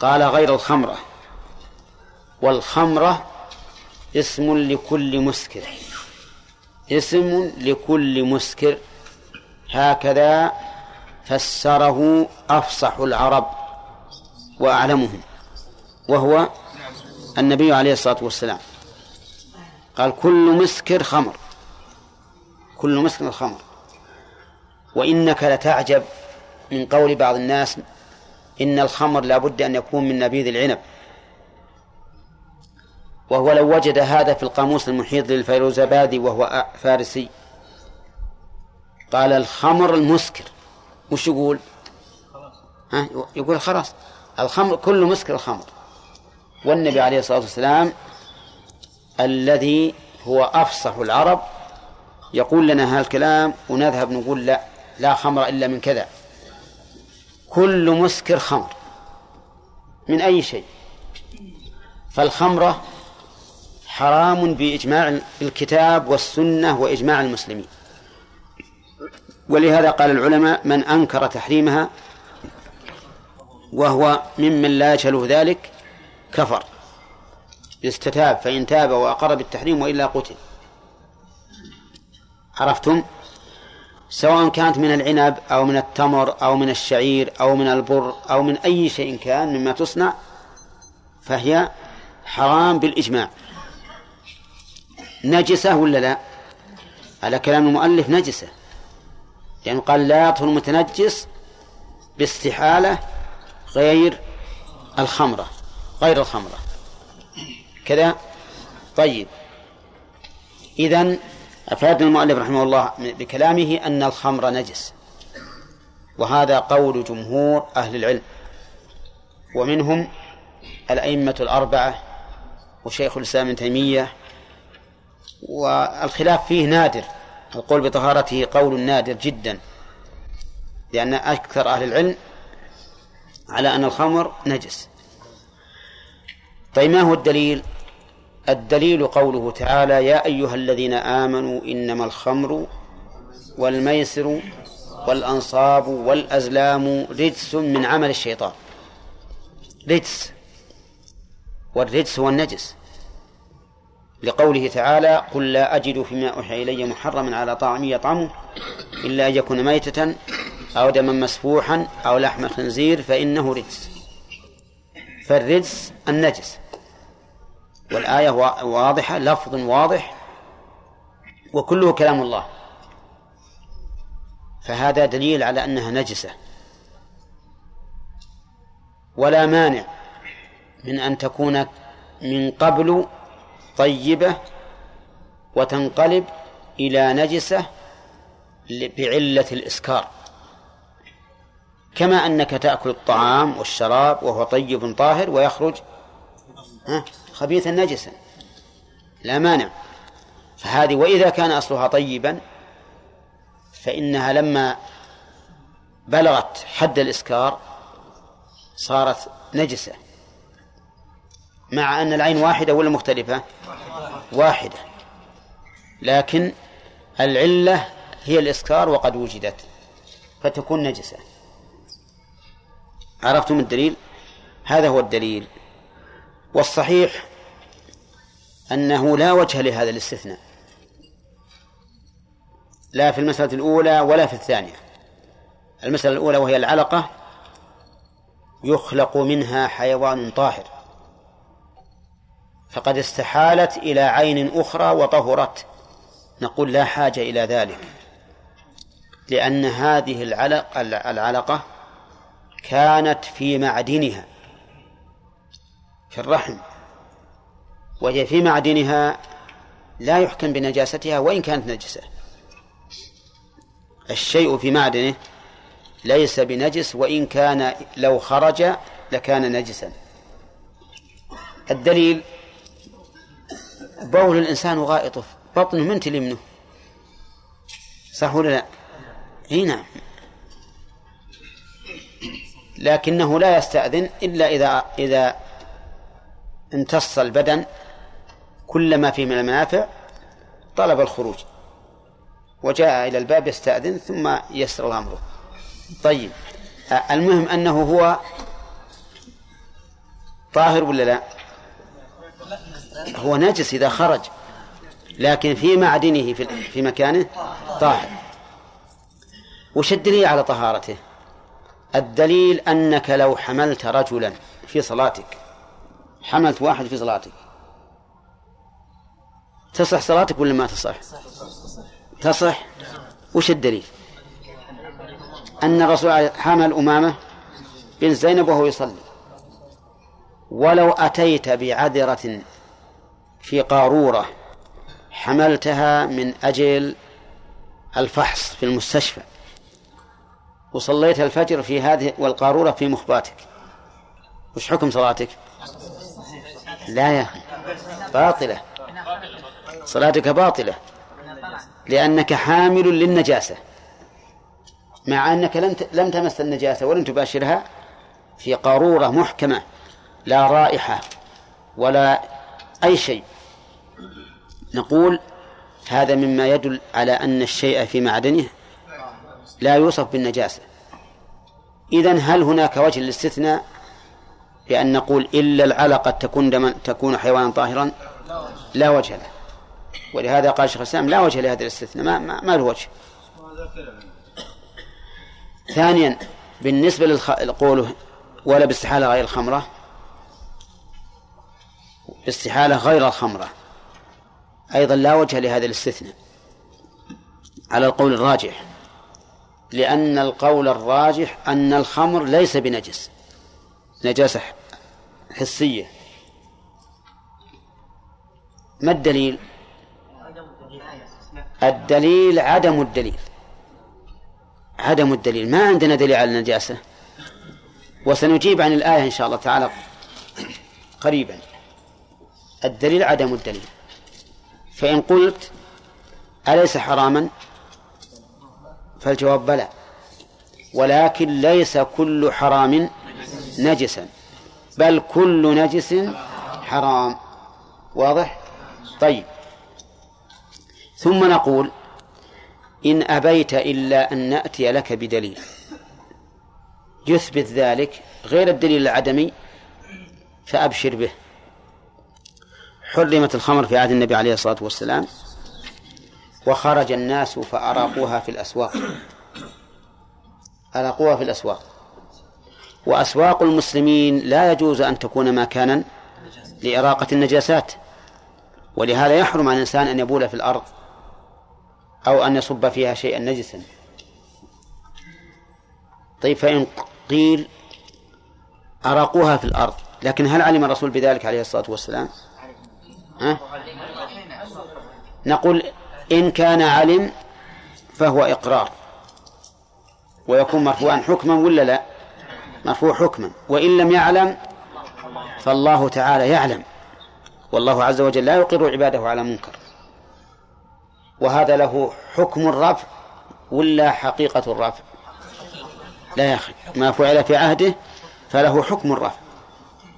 قال غير الخمرة. والخمرة اسم لكل مسكر. اسم لكل مسكر. هكذا فسره أفصح العرب وأعلمهم وهو النبي عليه الصلاة والسلام. قال كل مسكر خمر. كل مسكر خمر. وإنك لتعجب من قول بعض الناس إن الخمر لا بد أن يكون من نبيذ العنب. وهو لو وجد هذا في القاموس المحيط للفيروزابادي وهو فارسي. قال الخمر المسكر. وش يقول؟ ها؟ يقول خلاص. الخمر كل مسكر الخمر. والنبي عليه الصلاة والسلام الذي هو أفصح العرب يقول لنا هالكلام ونذهب نقول لا لا خمر إلا من كذا. كل مسكر خمر من أي شيء. فالخمرة حرام بإجماع الكتاب والسنة وإجماع المسلمين. ولهذا قال العلماء من أنكر تحريمها وهو ممن لا يشله ذلك كفر. يستتاب فإن تاب وأقر بالتحريم وإلا قتل. عرفتم؟ سواء كانت من العنب أو من التمر أو من الشعير أو من البر أو من أي شيء كان مما تصنع فهي حرام بالإجماع. نجسة ولا لا؟ على كلام المؤلف نجسة. لأنه يعني قال لا يطهر المتنجس باستحالة غير الخمرة غير الخمرة. كذا؟ طيب. إذن أفاد المؤلف رحمه الله بكلامه أن الخمر نجس وهذا قول جمهور أهل العلم ومنهم الأئمة الأربعة وشيخ الإسلام ابن تيمية والخلاف فيه نادر القول بطهارته قول نادر جدا لأن أكثر أهل العلم على أن الخمر نجس. طيب ما هو الدليل؟ الدليل قوله تعالى يا أيها الذين آمنوا إنما الخمر والميسر والأنصاب والأزلام رجس من عمل الشيطان. رجس. والرجس هو النجس. لقوله تعالى قل لا أجد فيما أوحي إلي محرما على طعام يطعمه إلا أن يكون ميتة أو دما مسفوحا أو لحم خنزير فإنه رجس. فالرجس النجس. والآية واضحة لفظ واضح وكله كلام الله. فهذا دليل على أنها نجسة. ولا مانع من أن تكون من قبل طيبة وتنقلب إلى نجسة بعلة الإسكار. كما أنك تأكل الطعام والشراب وهو طيب طاهر ويخرج خبيثا نجسا لا مانع. فهذه وإذا كان أصلها طيبا فإنها لما بلغت حد الإسكار صارت نجسة مع أن العين واحدة ولا مختلفة؟ واحدة. لكن العلة هي الإسكار وقد وجدت فتكون نجسة. عرفتم الدليل؟ هذا هو الدليل. والصحيح أنه لا وجه لهذا الاستثناء لا في المسألة الأولى ولا في الثانية. المسألة الأولى وهي العلقة يخلق منها حيوان طاهر فقد استحالت إلى عين أخرى وطهرت. نقول لا حاجة إلى ذلك لأن هذه العلق العلقة كانت في معدنها. في الرحم وهي في معدنها لا يحكم بنجاستها وإن كانت نجسة. الشيء في معدنه ليس بنجس وإن كان لو خرج لكان نجسا. الدليل بول الإنسان وغائطه بطنه من تلي منه صح ولا لا؟ إي نعم. لكنه لا يستأذن إلا إذا إذا امتص البدن كل ما فيه من المنافع طلب الخروج وجاء إلى الباب يستأذن ثم يسر أمره. طيب المهم أنه هو طاهر ولا لا؟ هو نجس إذا خرج لكن في معدنه في, في مكانه طاهر. وش الدليل على طهارته؟ الدليل أنك لو حملت رجلا في صلاتك حملت واحد في صلاتك تصح صلاتك ولا ما تصح؟ تصح. وش الدليل؟ أن الرسول حمل أمامة بن زينب وهو يصلي. ولو أتيت بعذرة في قارورة حملتها من أجل الفحص في المستشفى. وصليت الفجر في هذه والقارورة في مخباتك. وش حكم صلاتك؟ لا يا أخي باطلة. صلاتك باطلة. لأنك حامل للنجاسة. مع أنك لم لم تمس النجاسة ولم تباشرها في قارورة محكمة لا رائحة ولا أي شيء. نقول هذا مما يدل على أن الشيء في معدنه لا يوصف بالنجاسة. إذن هل هناك وجه للاستثناء؟ بأن نقول إلا العلقة تكون دما تكون حيوانا طاهرا لا وجه له. ولهذا قال شيخ الإسلام لا وجه لهذا الاستثناء ما, ما, ما له وجه. ثانيا بالنسبة لقوله ولا باستحالة غير الخمرة استحالة غير الخمرة. أيضا لا وجه لهذا الاستثناء. على القول الراجح. لأن القول الراجح أن الخمر ليس بنجس. نجاسة حسية. ما الدليل؟ الدليل عدم الدليل. عدم الدليل. ما عندنا دليل على النجاسة. وسنجيب عن الآية إن شاء الله تعالى قريبا. الدليل عدم الدليل. فإن قلت أليس حراما؟ فالجواب بلى. ولكن ليس كل حرام نجسا. بل كل نجس حرام. واضح؟ طيب. ثم نقول إن أبيت إلا أن نأتي لك بدليل. يثبت ذلك غير الدليل العدمي فأبشر به. حرمت الخمر في عهد النبي عليه الصلاة والسلام وخرج الناس فأراقوها في الأسواق. أراقوها في الأسواق. وأسواق المسلمين لا يجوز أن تكون مكانا لإراقة النجاسات. ولهذا يحرم على الإنسان أن يبول في الأرض أو أن يصب فيها شيئا نجسا. طيب فإن قيل أراقوها في الأرض لكن هل علم الرسول بذلك عليه الصلاة والسلام؟ ها؟ نقول إن كان علم فهو إقرار ويكون مرفوعا حكما ولا لا؟ مرفوع حكما وإن لم يعلم فالله تعالى يعلم. والله عز وجل لا يقر عباده على منكر. وهذا له حكم الرفع ولا حقيقة الرفع. لا يا أخي ما فعل في عهده فله حكم الرفع.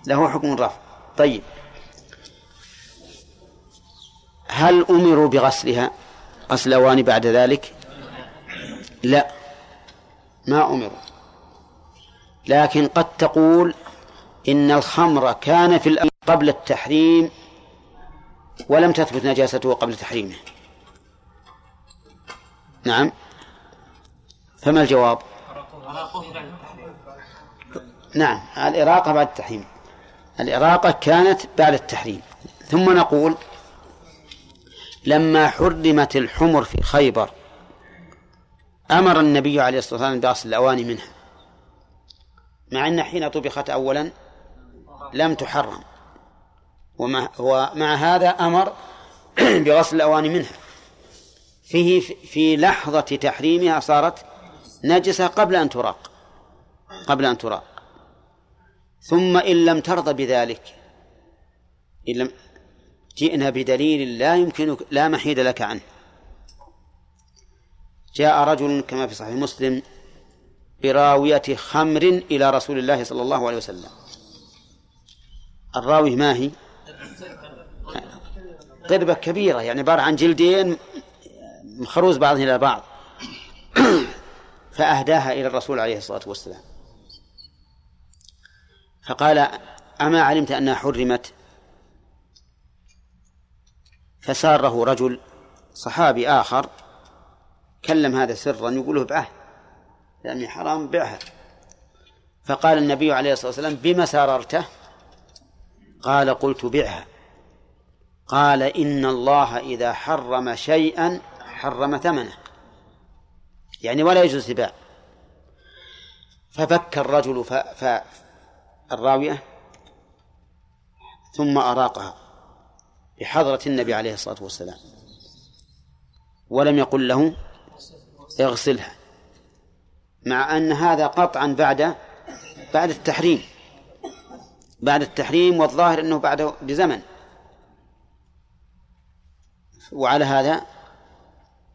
له حكم الرفع. طيب. هل أمروا بغسلها؟ غسل بعد ذلك؟ لا. ما أمروا. لكن قد تقول إن الخمر كان في الأمر قبل التحريم ولم تثبت نجاسته قبل تحريمه. نعم. فما الجواب؟ نعم الإراقة بعد التحريم. الإراقة كانت بعد التحريم. ثم نقول لما حرمت الحمر في خيبر أمر النبي عليه الصلاة والسلام بغسل الأواني منها. مع أن حين طبخت أولا لم تحرم. ومع, ومع هذا أمر بغسل الأواني منها. فيه في لحظة تحريمها صارت نجسة قبل أن تراق. قبل أن تراق. ثم إن لم ترضى بذلك إن لم جئنا بدليل لا يمكن لا محيد لك عنه. جاء رجل كما في صحيح مسلم براوية خمر إلى رسول الله صلى الله عليه وسلم. الراوي ما هي؟ قربة كبيرة يعني عبارة عن جلدين مخروز بعضهم إلى بعض. فأهداها إلى الرسول عليه الصلاة والسلام. فقال أما علمت أنها حرمت؟ فساره رجل صحابي آخر كلم هذا سرا يقول له بعه يعني حرام بعها فقال النبي عليه الصلاة والسلام بما ساررته قال قلت بعها. قال إن الله إذا حرم شيئا حرم ثمنه. يعني ولا يجوز تباع ففك الرجل ف... ف... الراوية ثم أراقها بحضرة النبي عليه الصلاة والسلام ولم يقل له اغسلها. مع أن هذا قطعا بعد بعد التحريم. بعد التحريم والظاهر أنه بعده بزمن. وعلى هذا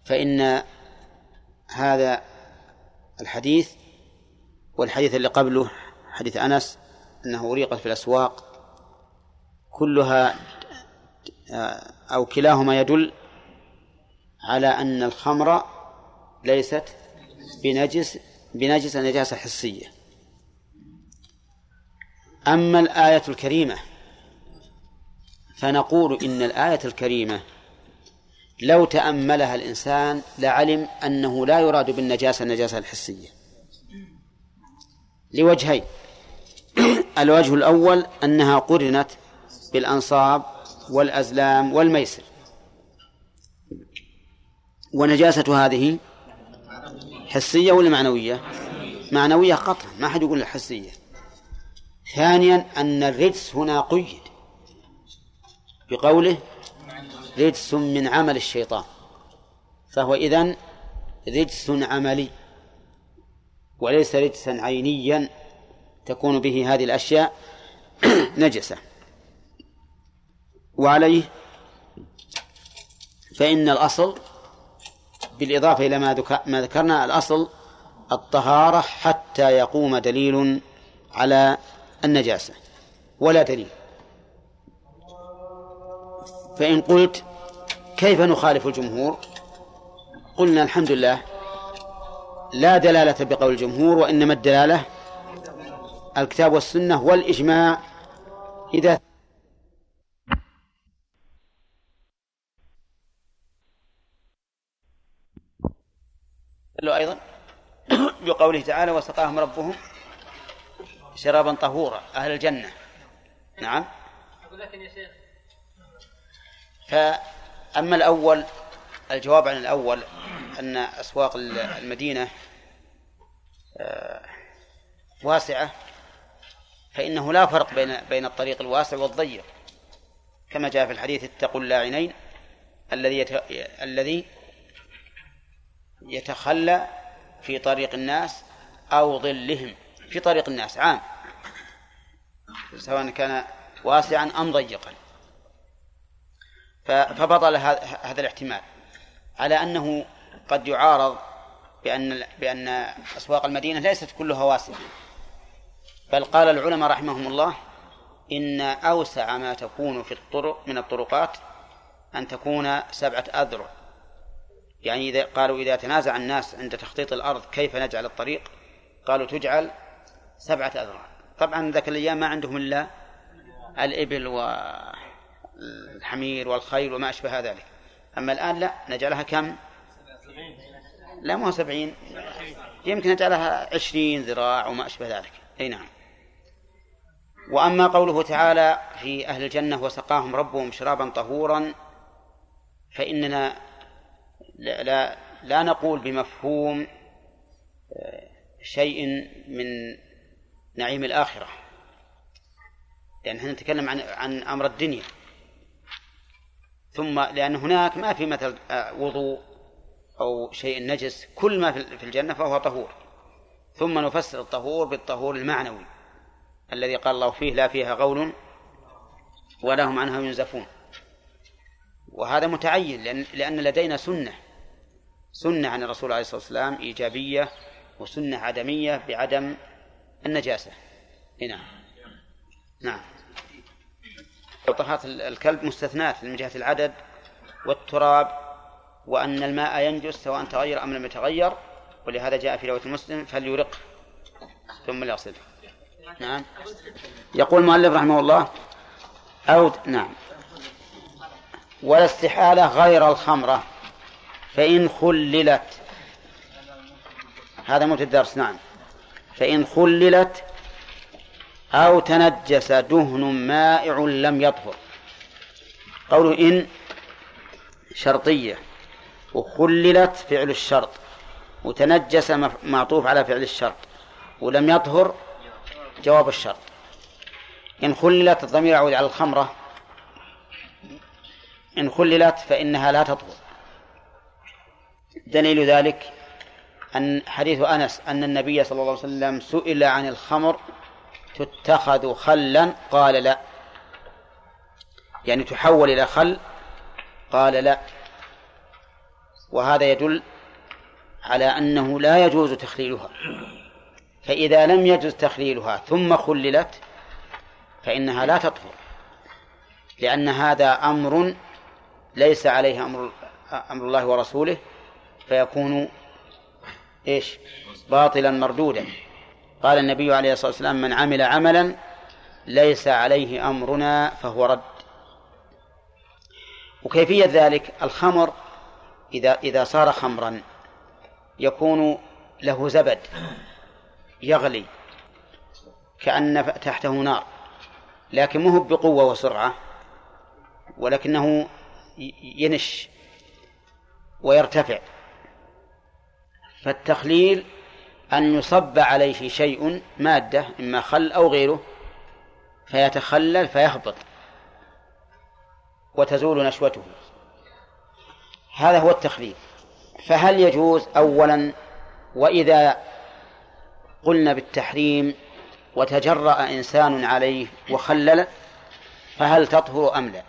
فإن هذا الحديث والحديث اللي قبله حديث أنس أنه أريقت في الأسواق كلها أو كلاهما يدل على أن الخمر ليست بنجس بنجس نجاسة حسية. أما الآية الكريمة فنقول إن الآية الكريمة لو تأملها الإنسان لعلم أنه لا يراد بالنجاسة النجاسة الحسية. لوجهين. الوجه الأول أنها قرنت بالأنصاب والأزلام والميسر. ونجاسة هذه حسية ولا معنوية؟ معنوية قطعا ما حد يقول حسية ثانيا أن الرجس هنا قيد. بقوله رجس من عمل الشيطان. فهو إذن رجس عملي. وليس رجسا عينيا تكون به هذه الأشياء نجسة. وعليه فإن الأصل بالإضافة إلى ما ذكرنا الأصل الطهارة حتى يقوم دليل على النجاسة ولا دليل. فإن قلت كيف نخالف الجمهور؟ قلنا الحمد لله لا دلالة بقول الجمهور وإنما الدلالة الكتاب والسنة والإجماع. إذا له أيضا بقوله تعالى وسقاهم ربهم شرابا طهورا أهل الجنة. نعم. يا شيخ فأما الأول الجواب عن الأول أن أسواق المدينة آه، واسعة فإنه لا فرق بين بين الطريق الواسع والضيق كما جاء في الحديث اتقوا اللاعنين الذي الذي يتخلى في طريق الناس أو ظلهم في طريق الناس عام. سواء كان واسعا أم ضيقا. فبطل هذا الاحتمال على أنه قد يعارض بأن بأن أسواق المدينة ليست كلها واسعة. بل قال العلماء رحمهم الله إن أوسع ما تكون في الطرق من الطرقات أن تكون سبعة أذرع. يعني إذا قالوا إذا تنازع الناس عند تخطيط الأرض كيف نجعل الطريق قالوا تجعل سبعة أذرع. طبعا ذاك الأيام ما عندهم إلا الإبل والحمير والخيل وما أشبه ذلك. أما الآن لا نجعلها كم؟ لا مو سبعين. يمكن نجعلها عشرين ذراع وما أشبه ذلك. أي نعم. وأما قوله تعالى في أهل الجنة وسقاهم ربهم شرابا طهورا فإننا لا, لا, لا نقول بمفهوم آه، شيء من نعيم الآخرة. لأن إحنا نتكلم عن عن أمر الدنيا. ثم لأن هناك ما في مثل آه، وضوء أو شيء نجس كل ما في الجنة فهو طهور. ثم نفسر الطهور بالطهور المعنوي الذي قال الله فيه لا فيها غول ولا هم عنها ينزفون. وهذا متعين لأن, لأن لدينا سنة. سنة عن الرسول عليه الصلاة والسلام إيجابية وسنة عدمية بعدم النجاسة. نعم. نعم. طهارة الكلب مستثنات من جهة العدد والتراب وأن الماء ينجس سواء تغير أم لم يتغير ولهذا جاء في رواية المسلم فليرق ثم ليغسله نعم. يقول المؤلف رحمه الله أو نعم. ولا استحالة غير الخمرة. فإن خللت هذا موت الدرس نعم. فإن خللت أو تنجس دهن مائع لم يطهر. قوله إن شرطية. وخللت فعل الشرط. وتنجس معطوف على فعل الشرط. ولم يطهر جواب الشرط. إن خللت الضمير يعود على الخمرة. إن خللت فإنها لا تطهر دليل ذلك أن حديث أنس أن النبي صلى الله عليه وسلم سئل عن الخمر تتخذ خلا؟ قال لا. يعني تحول إلى خل؟ قال لا. وهذا يدل على أنه لا يجوز تخليلها. فإذا لم يجوز تخليلها ثم خللت فإنها لا تطهر لأن هذا أمر ليس عليه أمر أمر الله ورسوله فيكون إيش؟ باطلا مردودا. قال النبي عليه الصلاة والسلام من عمل عملا ليس عليه أمرنا فهو رد. وكيفية ذلك؟ الخمر إذا إذا صار خمرا يكون له زبد يغلي كأن تحته نار لكن مو بقوة وسرعة ولكنه ينش ويرتفع. فالتخليل أن يصب عليه شيء مادة إما خل أو غيره فيتخلل فيهبط وتزول نشوته. هذا هو التخليل. فهل يجوز أولا وإذا قلنا بالتحريم وتجرأ إنسان عليه وخلل فهل تطهر أم لا؟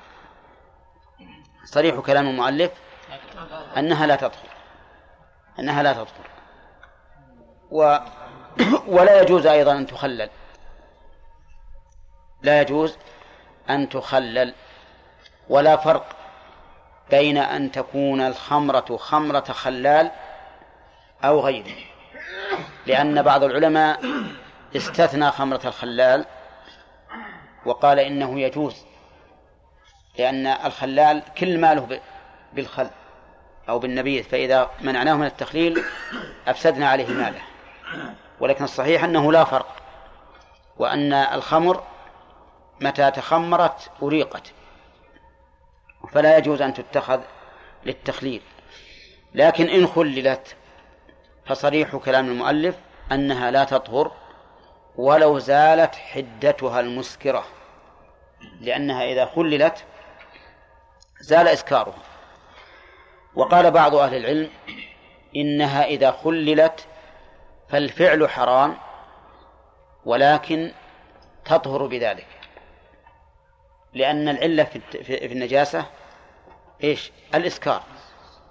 صريح كلام المؤلف أنها لا تطهر أنها لا تطهر و ولا يجوز أيضا أن تخلل. لا يجوز أن تخلل. ولا فرق بين أن تكون الخمرة خمرة خلال أو غيره لأن بعض العلماء استثنى خمرة الخلال وقال إنه يجوز. لأن الخلال كل ماله بالخل أو بالنبيذ فإذا منعناه من التخليل أفسدنا عليه ماله. ولكن الصحيح أنه لا فرق وأن الخمر متى تخمرت أريقت فلا يجوز أن تتخذ للتخليل. لكن إن خللت فصريح كلام المؤلف أنها لا تطهر ولو زالت حدتها المسكرة لأنها إذا خللت زال إسكارها وقال بعض أهل العلم إنها إذا خللت فالفعل حرام ولكن تطهر بذلك. لأن العلة في النجاسة إيش؟ الإسكار.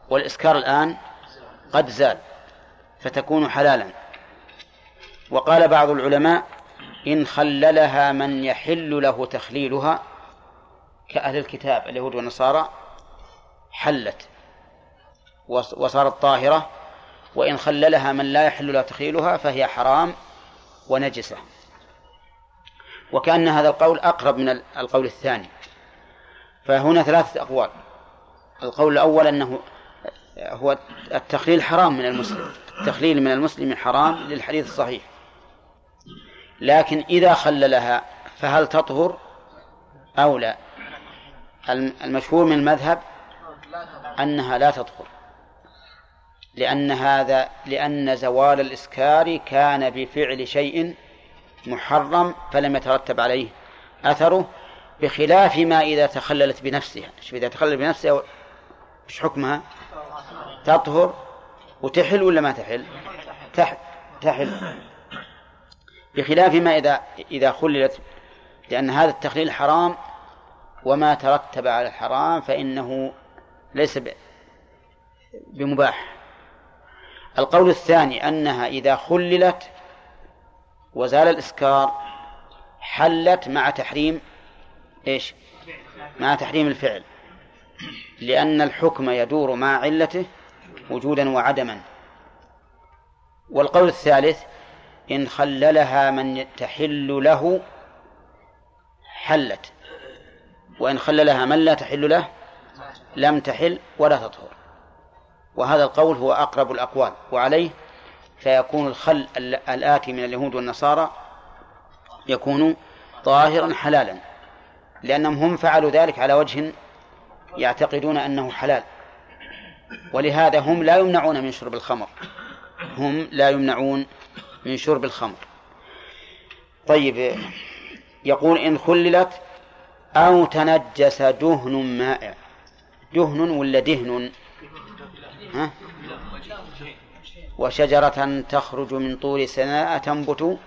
والإسكار الآن قد زال فتكون حلالا. وقال بعض العلماء إن خللها من يحل له تخليلها كأهل الكتاب اليهود والنصارى حلت وصارت طاهرة وإن خللها من لا يحل له تخيلها فهي حرام ونجسة. وكأن هذا القول أقرب من القول الثاني. فهنا ثلاثة أقوال. القول الأول أنه هو التخليل حرام من المسلم. التخليل من المسلم حرام للحديث الصحيح. لكن إذا خللها فهل تطهر أو لا؟ المشهور من المذهب أنها لا تطهر لأن هذا لأن زوال الإسكار كان بفعل شيء محرم فلم يترتب عليه أثره بخلاف ما إذا تخللت بنفسها. إذا تخللت بنفسها؟ إيش حكمها؟ تطهر وتحل ولا ما تحل؟ تحل, تحل. بخلاف ما إذا إذا خللت لأن هذا التخليل حرام وما ترتب على الحرام فإنه ليس بمباح. القول الثاني أنها إذا خللت وزال الإسكار حلت مع تحريم إيش؟ مع تحريم الفعل. لأن الحكم يدور مع علته وجودا وعدما. والقول الثالث إن خللها من تحل له حلت. وإن خللها من لا تحل له لم تحل ولا تطهر. وهذا القول هو أقرب الأقوال وعليه فيكون الخل الآتي من اليهود والنصارى يكون طاهرا حلالا لأنهم هم فعلوا ذلك على وجه يعتقدون أنه حلال. ولهذا هم لا يمنعون من شرب الخمر. هم لا يمنعون من شرب الخمر. طيب يقول إن خللت أو تنجس دهن مائع. دهن ولا دهن؟ ها؟ وشجرة تخرج من طور سناء تنبت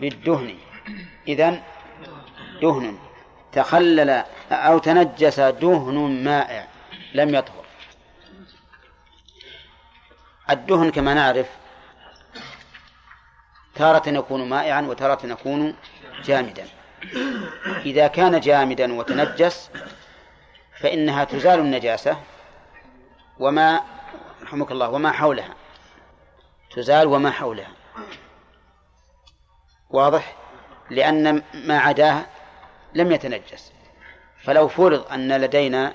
بالدهن. إذن دهن. تخلل أو تنجس دهن مائع. لم يطهر. الدهن كما نعرف تارة يكون مائعا وتارة يكون جامدا. إذا كان جامدا وتنجس فإنها تزال النجاسة وما رحمك الله وما حولها. تزال وما حولها. واضح؟ لأن ما عداه لم يتنجس. فلو فرض أن لدينا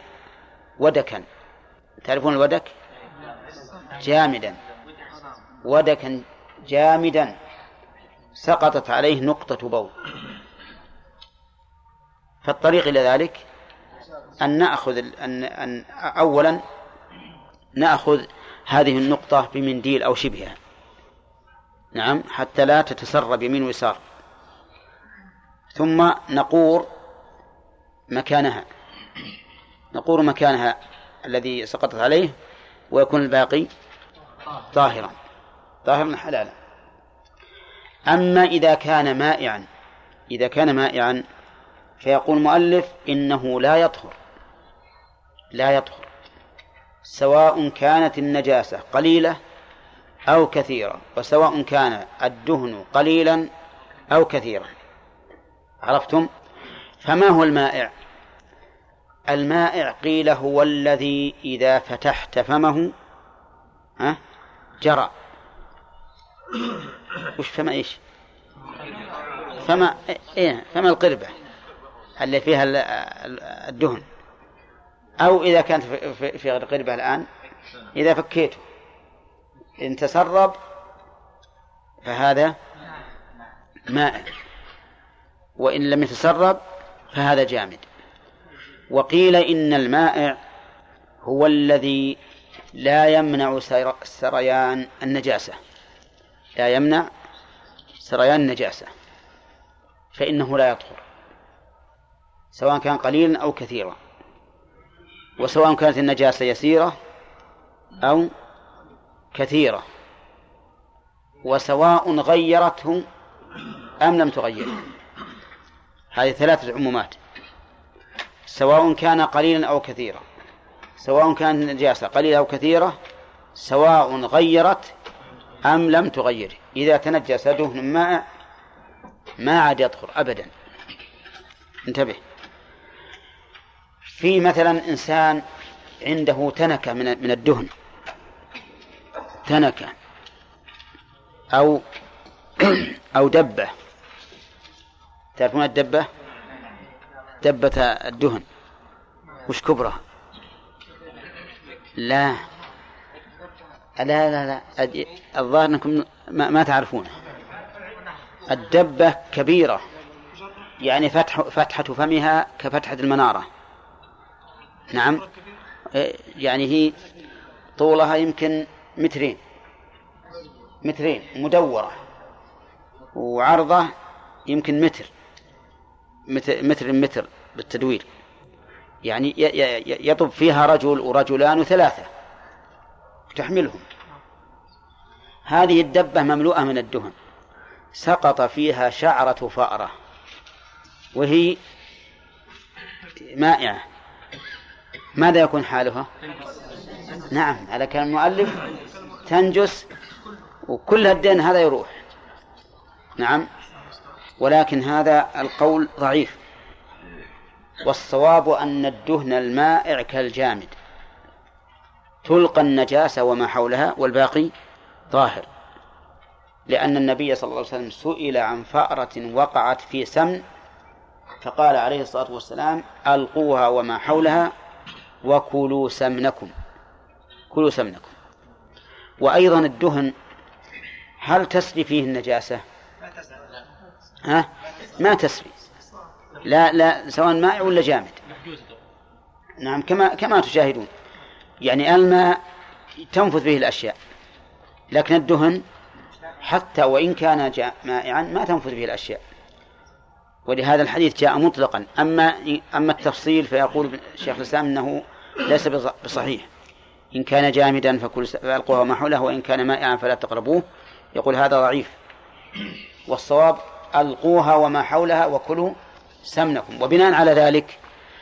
ودكا تعرفون الودك؟ جامدا. ودكا جامدا. سقطت عليه نقطة بول. فالطريق إلى ذلك أن نأخذ أن أن أولا نأخذ هذه النقطة بمنديل أو شبهها. نعم حتى لا تتسرب يمين ويسار. ثم نقور مكانها. نقور مكانها الذي سقطت عليه ويكون الباقي طاهرا. طاهرا حلالا أما إذا كان مائعا إذا كان مائعا فيقول المؤلف إنه لا يطهر. لا يطهر. سواء كانت النجاسة قليلة أو كثيرة وسواء كان الدهن قليلا أو كثيرا. عرفتم؟ فما هو المائع؟ المائع قيل هو الذي إذا فتحت فمه جرى. وش فما إيش؟ فما إيه فما القربة. اللي فيها الدهن. أو إذا كانت في القربة الآن إذا فكيته إن تسرب فهذا مائع وإن لم يتسرب فهذا جامد. وقيل إن المائع هو الذي لا يمنع سريان النجاسة. لا يمنع سريان النجاسة. فإنه لا يطهر. سواء كان قليلا أو كثيرا. وسواء كانت النجاسة يسيرة أو كثيرة. وسواء غيرته أم لم تغيره هذه ثلاثة عمومات. سواء كان قليلا أو كثيرا. سواء كانت النجاسة قليلة أو كثيرة سواء غيرت أم لم تغيره إذا تنجس دهن ماء ما عاد يطهر أبدا. انتبه. في مثلا إنسان عنده تنكة من من الدهن. تنكة. أو أو دبة. تعرفون الدبة؟ دبة الدهن. وش كبرها؟ لا. لا لا لا. الظاهر إنكم ما, ما تعرفونه. الدبة كبيرة. يعني فتح فتحة فمها كفتحة المنارة. نعم. يعني هي طولها يمكن مترين. مترين مدورة. وعرضة يمكن متر. متر متر بالتدوير. يعني يطب فيها رجل ورجلان وثلاثة. تحملهم. هذه الدبة مملوءة من الدهن. سقط فيها شعرة فأرة. وهي مائعة. ماذا يكون حالها؟ نعم على كلام المؤلف. تنجس وكل الدين هذا يروح. نعم. ولكن هذا القول ضعيف. والصواب أن الدهن المائع كالجامد. تلقى النجاسة وما حولها والباقي ظاهر. لأن النبي صلى الله عليه وسلم سئل عن فأرة وقعت في سمن فقال عليه الصلاة والسلام ألقوها وما حولها وكلوا سمنكم. كلوا سمنكم. وأيضا الدهن هل تسري فيه النجاسة؟ ها؟ ما تسري. لا لا سواء مائع ولا جامد. نعم كما كما تشاهدون. يعني الماء تنفذ به الأشياء لكن الدهن حتى وإن كان مائعا ما تنفذ به الأشياء. ولهذا الحديث جاء مطلقا. أما أما التفصيل فيقول شيخ الإسلام أنه ليس بصحيح. إن كان جامدا فكل فألقوه ما حوله وإن كان مائعا فلا تقربوه. يقول هذا ضعيف. والصواب ألقوها وما حولها وكلوا سمنكم. وبناء على ذلك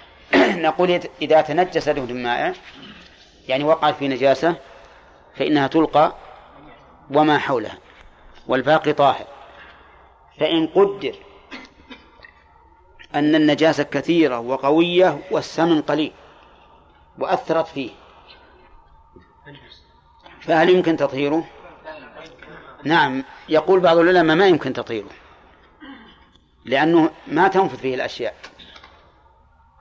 نقول إذا تنجس دهن مائع يعني وقعت في نجاسة فإنها تلقى وما حولها والباقي طاهر. فإن قدر أن النجاسة كثيرة وقوية والسمن قليل وأثرت فيه فهل يمكن تطهيره؟ نعم يقول بعض العلماء ما يمكن تطهيره لأنه ما تنفذ فيه الأشياء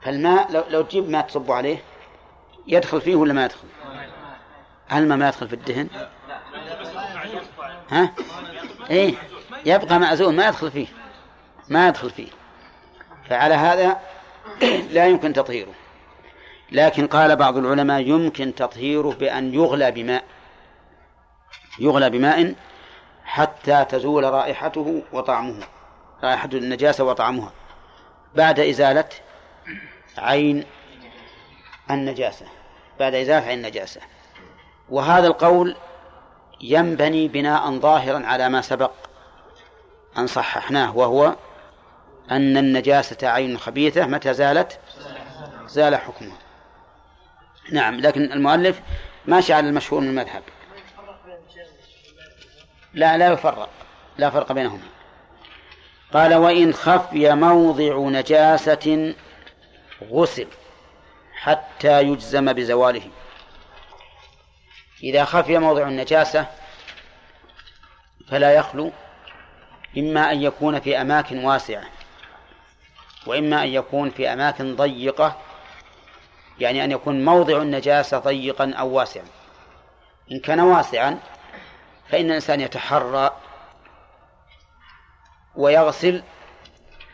فالماء لو, لو تجيب ماء تصب عليه يدخل فيه ولا ما يدخل؟ هل ما يدخل في الدهن؟ ها؟ إيه يبقى مأزول ما يدخل فيه ما يدخل فيه فعلى هذا لا يمكن تطهيره. لكن قال بعض العلماء يمكن تطهيره بأن يغلى بماء يغلى بماء حتى تزول رائحته وطعمه رائحة النجاسة وطعمها بعد إزالة عين النجاسة بعد إزالة عين النجاسة. وهذا القول ينبني بناء ظاهرا على ما سبق أن صححناه وهو أن النجاسة عين خبيثة متى زالت؟ زال حكمها نعم لكن المؤلف ماشي على المشهور من المذهب. لا لا يفرق لا فرق بينهما. قال وإن خفي موضع نجاسة غسل حتى يجزم بزواله. إذا خفي موضع النجاسة فلا يخلو إما أن يكون في أماكن واسعة. وإما أن يكون في أماكن ضيقة يعني أن يكون موضع النجاسة ضيقا أو واسعا إن كان واسعا فإن الإنسان يتحرى ويغسل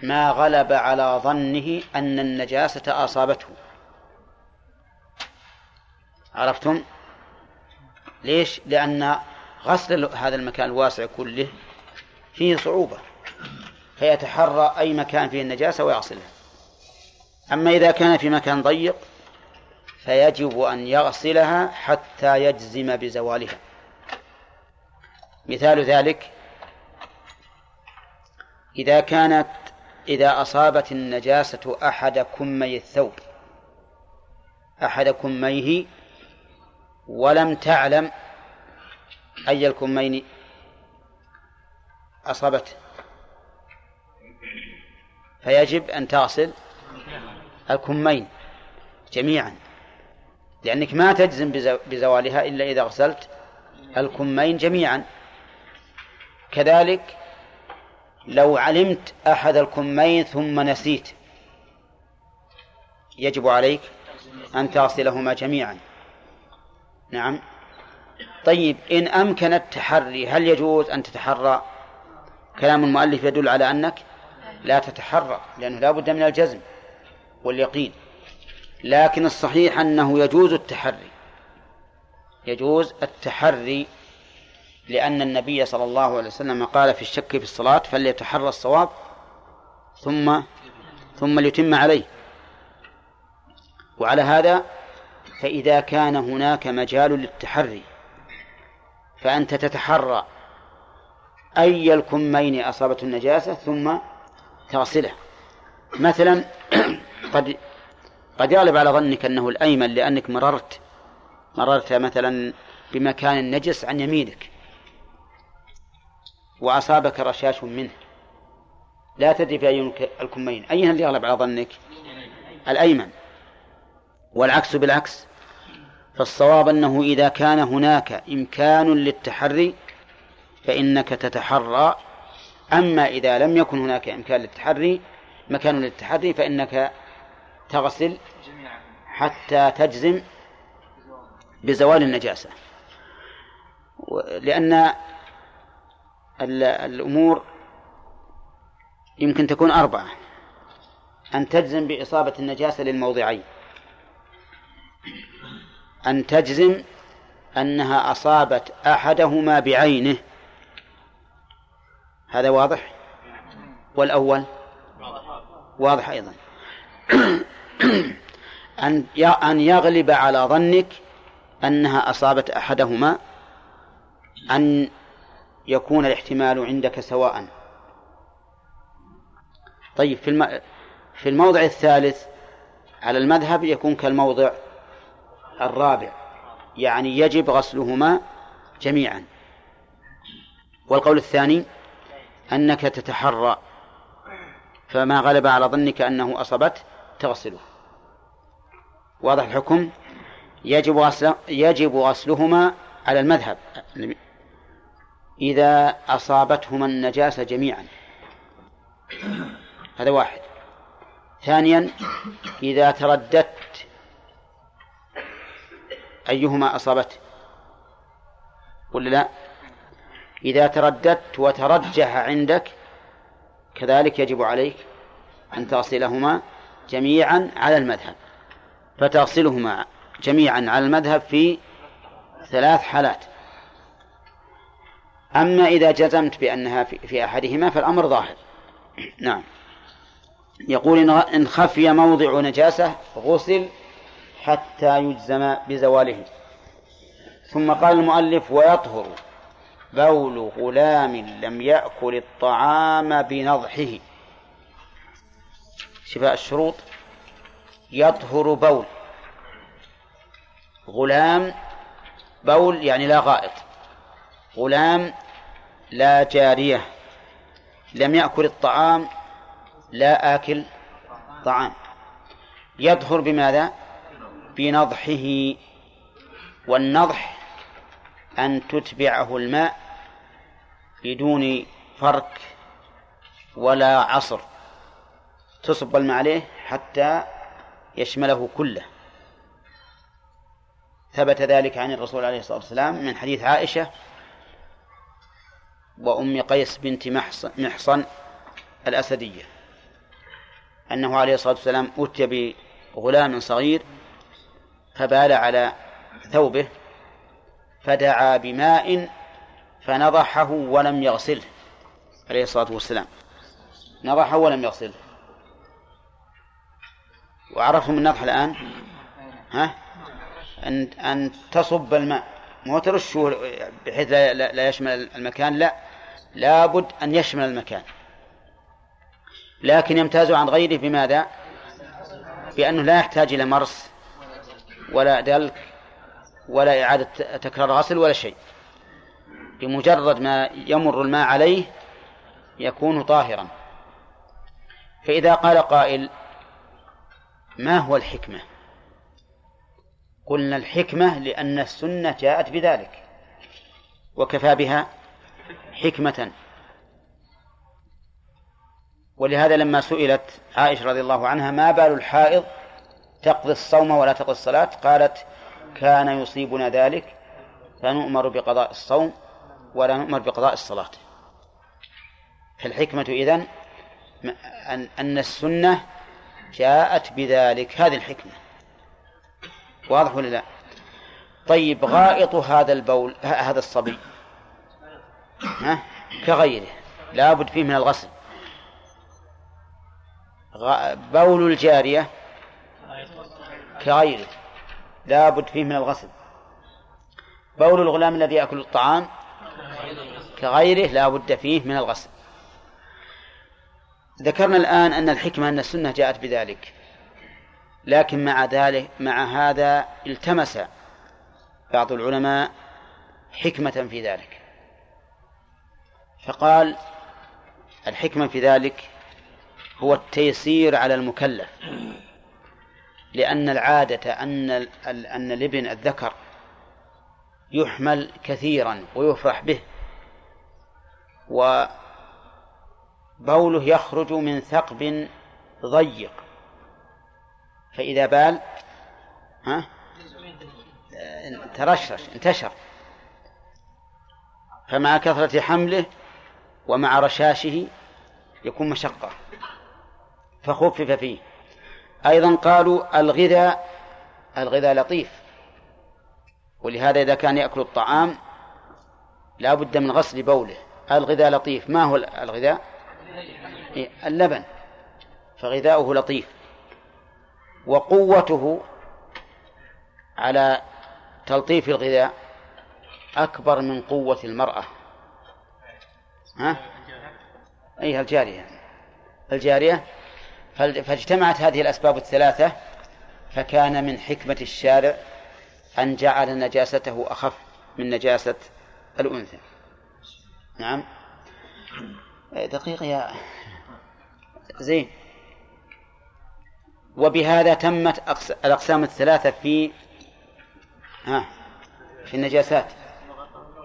ما غلب على ظنه أن النجاسة أصابته عرفتم؟ ليش؟ لأن غسل هذا المكان الواسع كله فيه صعوبة فيتحرى أي مكان فيه النجاسة ويغسلها. أما إذا كان في مكان ضيق فيجب أن يغسلها حتى يجزم بزوالها. مثال ذلك إذا كانت إذا أصابت النجاسة أحد كمي الثوب أحد كميه ولم تعلم أي الكمين أصابته. فيجب أن تغسل الكمين جميعا لأنك ما تجزم بزوالها إلا إذا غسلت الكمين جميعا. كذلك لو علمت أحد الكمين ثم نسيت يجب عليك أن تغسلهما جميعا. نعم. طيب إن أمكن التحري هل يجوز أن تتحرى؟ كلام المؤلف يدل على أنك لا تتحرى لأنه لا بد من الجزم واليقين. لكن الصحيح أنه يجوز التحري. يجوز التحري لأن النبي صلى الله عليه وسلم قال في الشك في الصلاة فليتحرى الصواب ثم ثم ليتم عليه. وعلى هذا فإذا كان هناك مجال للتحري فأنت تتحرى. أي الكمين أصابته النجاسة ثم تغسله مثلا قد قد يغلب على ظنك أنه الأيمن لأنك مررت مررت مثلا بمكان نجس عن يمينك. وأصابك رشاش منه. لا تدري في أي الكمين. أيها اللي يغلب على ظنك؟ الأيمن. والعكس بالعكس. فالصواب أنه إذا كان هناك إمكان للتحري فإنك تتحرى أما إذا لم يكن هناك إمكان للتحري مكان للتحري فإنك تغسل حتى تجزم بزوال النجاسة. لأن الأمور يمكن تكون أربعة. أن تجزم بإصابة النجاسة للموضعين. أن تجزم أنها أصابت أحدهما بعينه. هذا واضح؟ والأول؟ واضح أيضا. أن يغلب على ظنك أنها أصابت أحدهما أن يكون الاحتمال عندك سواء. طيب في الم... في الموضع الثالث على المذهب يكون كالموضع الرابع يعني يجب غسلهما جميعا. والقول الثاني؟ أنك تتحرى. فما غلب على ظنك أنه أصبت تغسلة. واضح الحكم؟ يجب غسل يجب غسلهما على المذهب. إذا أصابتهما النجاسة جميعا. هذا واحد. ثانيا إذا ترددت أيهما أصابته؟ ولا لا. إذا ترددت وترجح عندك كذلك يجب عليك أن تغسلهما جميعا على المذهب. فتغسلهما جميعا على المذهب في ثلاث حالات. أما إذا جزمت بأنها في أحدهما فالأمر ظاهر. نعم. يقول إن خفي موضع نجاسة غسل حتى يجزم بزواله. ثم قال المؤلف ويطهر. بول غلام لم يأكل الطعام بنضحه. شفاء الشروط. يطهر بول. غلام بول يعني لا غائط. غلام لا جارية. لم يأكل الطعام لا آكل طعام. يطهر بماذا؟ بنضحه. والنضح أن تتبعه الماء بدون فرك ولا عصر. تصب الماء عليه حتى يشمله كله. ثبت ذلك عن الرسول عليه الصلاة والسلام من حديث عائشة وأم قيس بنت محصن الأسدية أنه عليه الصلاة والسلام أتي بغلام صغير فبال على ثوبه فدعا بماء فنضحه ولم يغسله عليه الصلاة والسلام. نضحه ولم يغسله وعرفهم النضح الآن؟ ها؟ أن أن تصب الماء. مو ترشه بحيث لا, لا يشمل المكان؟ لا. لابد أن يشمل المكان. لكن يمتاز عن غيره بماذا؟ بأنه لا يحتاج إلى مرس ولا دلك ولا إعادة تكرار غسل ولا شيء. بمجرد ما يمر الماء عليه يكون طاهرا. فإذا قال قائل ما هو الحكمة؟ قلنا الحكمة لأن السنة جاءت بذلك. وكفى بها حكمة. ولهذا لما سئلت عائشة رضي الله عنها ما بال الحائض تقضي الصوم ولا تقضي الصلاة؟ قالت كان يصيبنا ذلك فنؤمر بقضاء الصوم ولا نؤمر بقضاء الصلاة. فالحكمة إذن أن السنة جاءت بذلك. هذه الحكمة. واضح ولا لا؟ طيب غائط هذا البول هذا الصبي. ها؟ كغيره. لابد فيه من الغسل. بول الجارية كغيره. لابد فيه من الغسل. بول الغلام الذي يأكل الطعام كغيره لا بد فيه من الغسل. ذكرنا الآن أن الحكمة أن السنة جاءت بذلك. لكن مع ذلك مع هذا التمس بعض العلماء حكمة في ذلك. فقال الحكمة في ذلك هو التيسير على المكلف. لأن العادة أن أن الابن الذكر يحمل كثيرا ويفرح به. وبوله يخرج من ثقب ضيق. فإذا بال ها؟ ترشرش انتشر. فمع كثرة حمله ومع رشاشه يكون مشقة. فخفف فيه. أيضا قالوا الغذاء الغذاء لطيف. ولهذا إذا كان يأكل الطعام لا بد من غسل بوله. الغذاء لطيف. ما هو الغذاء؟ اللبن. فغذاؤه لطيف. وقوته على تلطيف الغذاء أكبر من قوة المرأة. ها؟ أيها الجارية. الجارية. فاجتمعت هذه الأسباب الثلاثة فكان من حكمة الشارع أن جعل نجاسته أخف من نجاسة الأنثى. نعم. دقيقة يا زين. وبهذا تمت الأقسام الثلاثة في ها في النجاسات.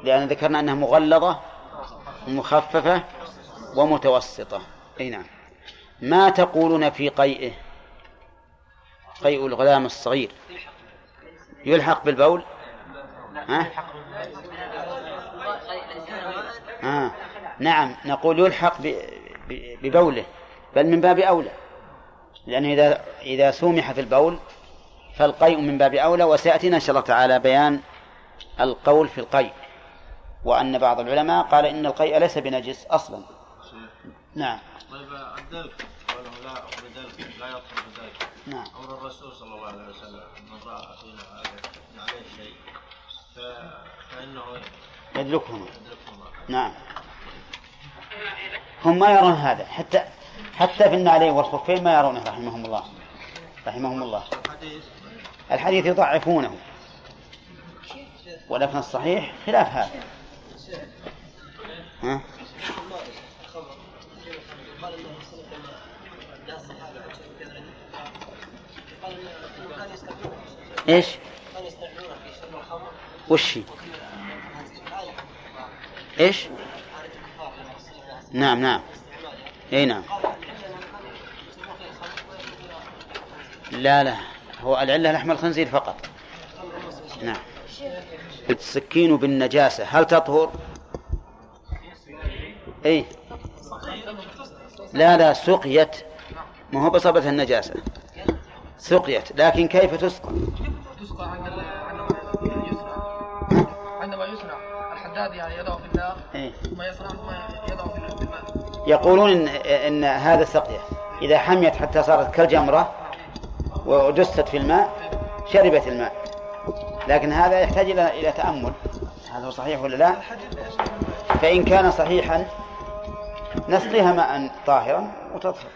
لأن ذكرنا أنها مغلظة مخففة ومتوسطة. أي نعم. ما تقولون في قيئه؟ قيء الغلام الصغير. يلحق بالبول؟ ها؟ آه. نعم نقول يلحق ببوله بل من باب أولى. لأنه إذا إذا سومح في البول فالقيء من باب أولى وسيأتينا إن شاء الله تعالى بيان القول في القيء. وأن بعض العلماء قال إن القيء ليس بنجس أصلا. نعم. طيب الدلك. لا لا يطهر بذلك نعم. أمر الرسول صلى الله عليه وسلم من رأى فينا عليه شيء فإنه يدلكهما. نعم. هم ما يرون هذا. حتى حتى في النعلين والخفين ما يرونه رحمهم الله. رحمهم الله. الحديث يضعفونه. ولكن الصحيح خلاف هذا. ها؟ إيش؟ وش إيش؟ نعم نعم. إي نعم. لا لا. هو العلة لحم الخنزير فقط. نعم. السكين بالنجاسة هل تطهر؟ إي. لا لا سقيت. ما هو بصبة النجاسة. سقيت لكن كيف تسقى؟ عندما يسرع الحداد يعني يضع في النار إيه؟ يقولون ان إن هذا سقية. إذا حميت حتى صارت كالجمرة ودست في الماء شربت الماء. لكن هذا يحتاج إلى إلى تأمل. هذا هو صحيح ولا لا؟ فإن كان صحيحا نسقيها ماء طاهرا وتطهر.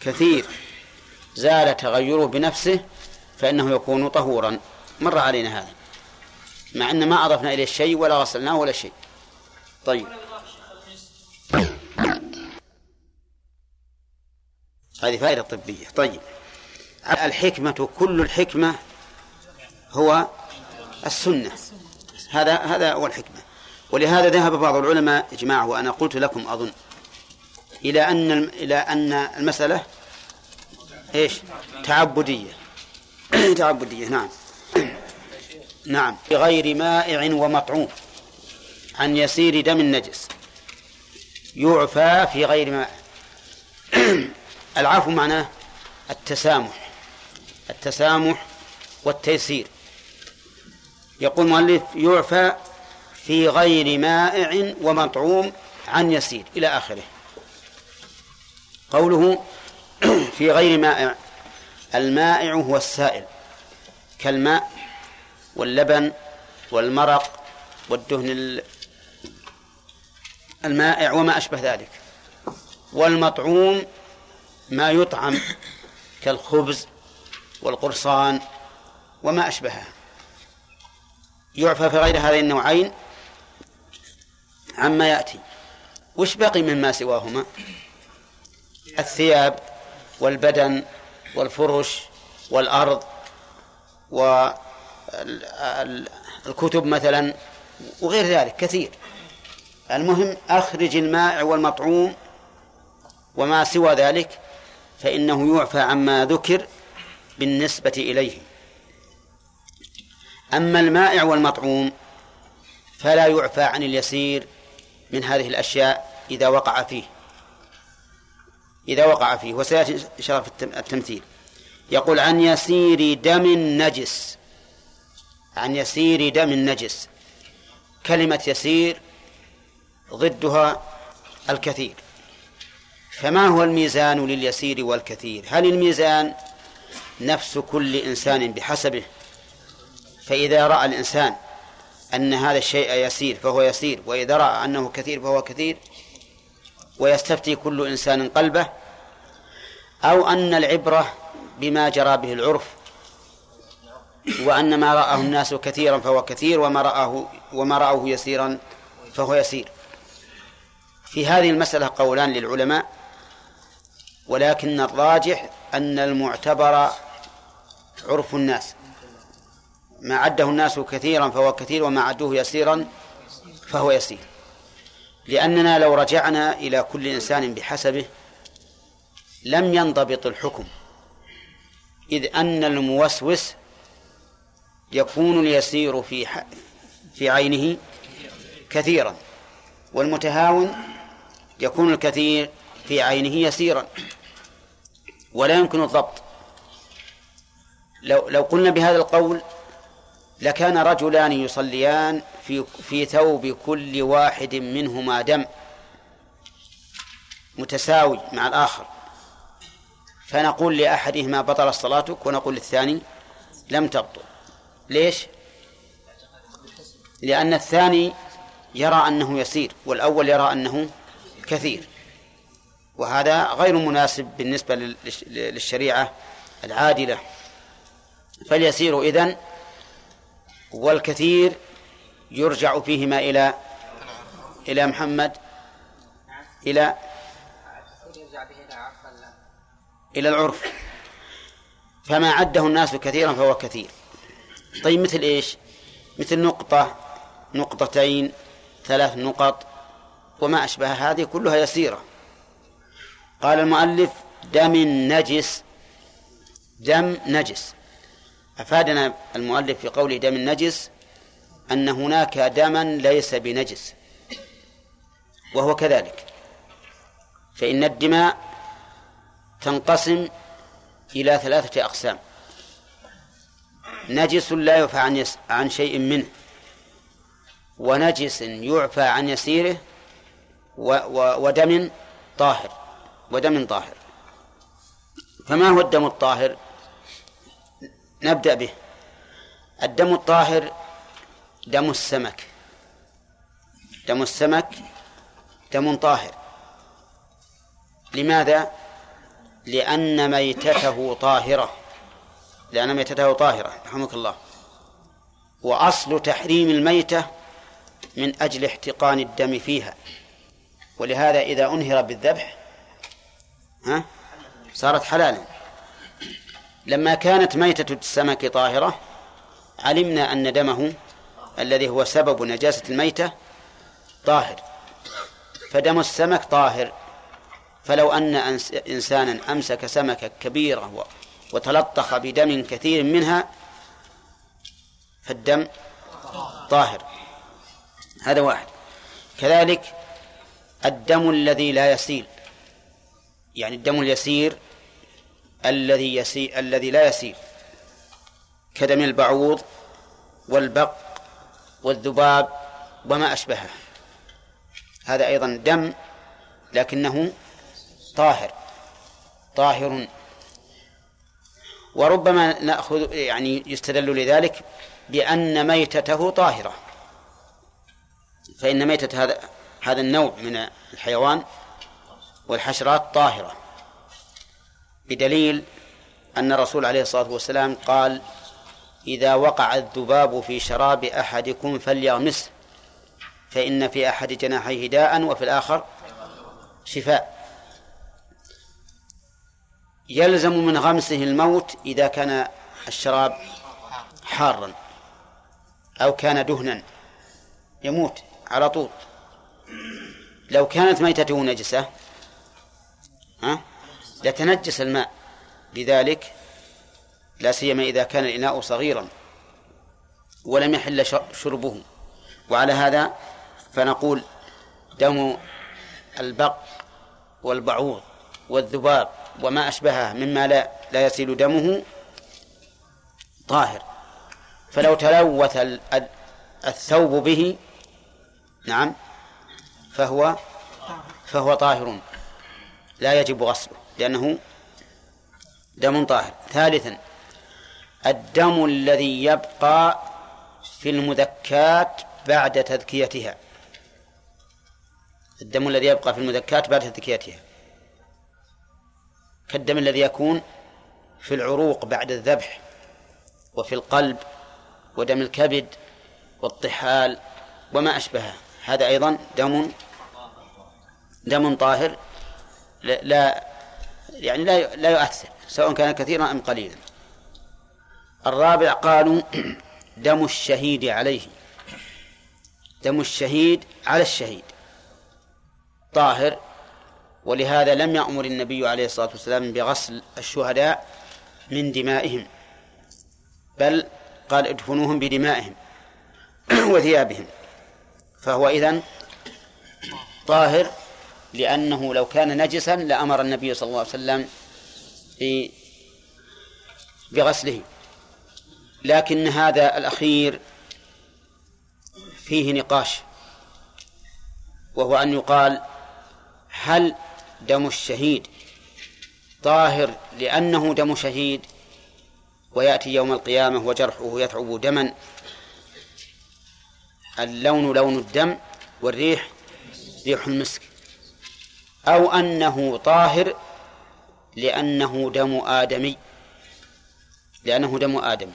كثير زال تغيره بنفسه فإنه يكون طهورا. مر علينا هذا. مع أن ما أضفنا إليه شيء ولا غسلناه ولا شيء. طيب. هذه فائدة طبية. طيب. الحكمة كل الحكمة هو السنة. هذا هذا هو الحكمة. ولهذا ذهب بعض العلماء إجماع وأنا قلت لكم أظن إلى أن إلى أن المسألة إيش؟ تعبدية. تعبدية نعم. نعم. بغير مائع ومطعوم. عن يسير دم النجس. يعفى في غير ماء العفو معناه التسامح. التسامح والتيسير. يقول المؤلف يعفى في غير مائع ومطعوم عن يسير إلى آخره. قوله في غير مائع. المائع هو السائل. كالماء واللبن والمرق والدهن المائع وما أشبه ذلك. والمطعوم ما يطعم كالخبز والقرصان وما أشبهه يعفى في غير هذين النوعين عما يأتي. وش بقي مما سواهما؟ الثياب والبدن والفرش والأرض والكتب مثلا وغير ذلك كثير. المهم أخرج المائع والمطعوم وما سوى ذلك فإنه يعفى عما ذكر بالنسبة إليه. أما المائع والمطعوم فلا يعفى عن اليسير من هذه الأشياء إذا وقع فيه. إذا وقع فيه. وسيأتي في التمثيل. يقول عن يسير دم نجس. عن يسير دم نجس كلمة يسير ضدها الكثير. فما هو الميزان لليسير والكثير؟ هل الميزان نفس كل إنسان بحسبه؟ فإذا رأى الإنسان أن هذا الشيء يسير فهو يسير وإذا رأى أنه كثير فهو كثير ويستفتي كل إنسان قلبه أو أن العبرة بما جرى به العرف وأن ما رآه الناس كثيرا فهو كثير وما رآه وما رأوه يسيرا فهو يسير. في هذه المسألة قولان للعلماء ولكن الراجح أن المعتبر عرف الناس. ما عده الناس كثيرا فهو كثير وما عدوه يسيرا فهو يسير. لأننا لو رجعنا إلى كل إنسان بحسبه لم ينضبط الحكم إذ أن الموسوس يكون اليسير في في عينه كثيرا والمتهاون يكون الكثير في عينه يسيرا ولا يمكن الضبط. لو لو قلنا بهذا القول لكان رجلان يصليان في في ثوب كل واحد منهما دم متساوي مع الآخر. فنقول لأحدهما بطل صلاتك ونقول للثاني لم تبطل. ليش؟ لأن الثاني يرى أنه يسير والأول يرى أنه كثير. وهذا غير مناسب بالنسبة للشريعة العادلة. فاليسير إذن والكثير يرجع فيهما إلى إلى محمد إلى إلى العرف. فما عده الناس كثيرا فهو كثير. طيب مثل إيش؟ مثل نقطة نقطتين ثلاث نقط وما أشبه هذه كلها يسيرة. قال المؤلف دم نجس دم نجس. أفادنا المؤلف في قوله دم نجس أن هناك دما ليس بنجس وهو كذلك. فإن الدماء تنقسم إلى ثلاثة أقسام. نجس لا يعفى عن, يس عن شيء منه. ونجس يعفى عن يسيره و و ودم طاهر ودم طاهر. فما هو الدم الطاهر؟ نبدأ به. الدم الطاهر دم السمك. دم السمك دم طاهر. لماذا؟ لأن ميتته طاهرة. لأن ميتته طاهرة رحمك الله. وأصل تحريم الميتة من أجل احتقان الدم فيها. ولهذا إذا أنهر بالذبح ها صارت حلالا. لما كانت ميتة السمك طاهرة علمنا أن دمه الذي هو سبب نجاسة الميتة طاهر. فدم السمك طاهر. فلو أن إنسانا أمسك سمكة كبيرة وتلطخ بدم كثير منها فالدم طاهر. هذا واحد. كذلك الدم الذي لا يسيل. يعني الدم اليسير الذي يسير الذي لا يسير كدم البعوض والبق والذباب وما أشبهه. هذا أيضا دم لكنه طاهر. طاهر وربما نأخذ يعني يستدل لذلك بأن ميتته طاهرة. فإن ميتة هذا هذا النوع من الحيوان والحشرات طاهرة. بدليل أن الرسول عليه الصلاة والسلام قال إذا وقع الذباب في شراب أحدكم فليغمسه فإن في أحد جناحيه داء وفي الآخر شفاء. يلزم من غمسه الموت إذا كان الشراب حارا أو كان دهنا يموت على طول. لو كانت ميتته نجسة ها لتنجس الماء. لذلك لا سيما إذا كان الإناء صغيرا ولم يحل شربه. وعلى هذا فنقول دم البق والبعوض والذباب. وما أشبهه مما لا لا يسيل دمه طاهر. فلو تلوث الثوب به نعم فهو فهو طاهر. لا يجب غسله لأنه دم طاهر. ثالثا الدم الذي يبقى في المذكات بعد تذكيتها. الدم الذي يبقى في المذكات بعد تذكيتها. كالدم الذي يكون في العروق بعد الذبح وفي القلب ودم الكبد والطحال وما أشبهه هذا أيضا دم دم طاهر لا يعني لا لا يؤثر سواء كان كثيرا أم قليلا. الرابع قالوا دم الشهيد عليه. دم الشهيد على الشهيد. طاهر ولهذا لم يأمر النبي عليه الصلاة والسلام بغسل الشهداء من دمائهم بل قال ادفنوهم بدمائهم وثيابهم. فهو إذن طاهر لأنه لو كان نجسا لأمر النبي صلى الله عليه وسلم بغسله. لكن هذا الأخير فيه نقاش وهو أن يقال هل دم الشهيد. طاهر لأنه دم شهيد ويأتي يوم القيامة وجرحه يتعب دما. اللون لون الدم والريح ريح المسك. أو أنه طاهر لأنه دم آدمي. لأنه دم آدمي.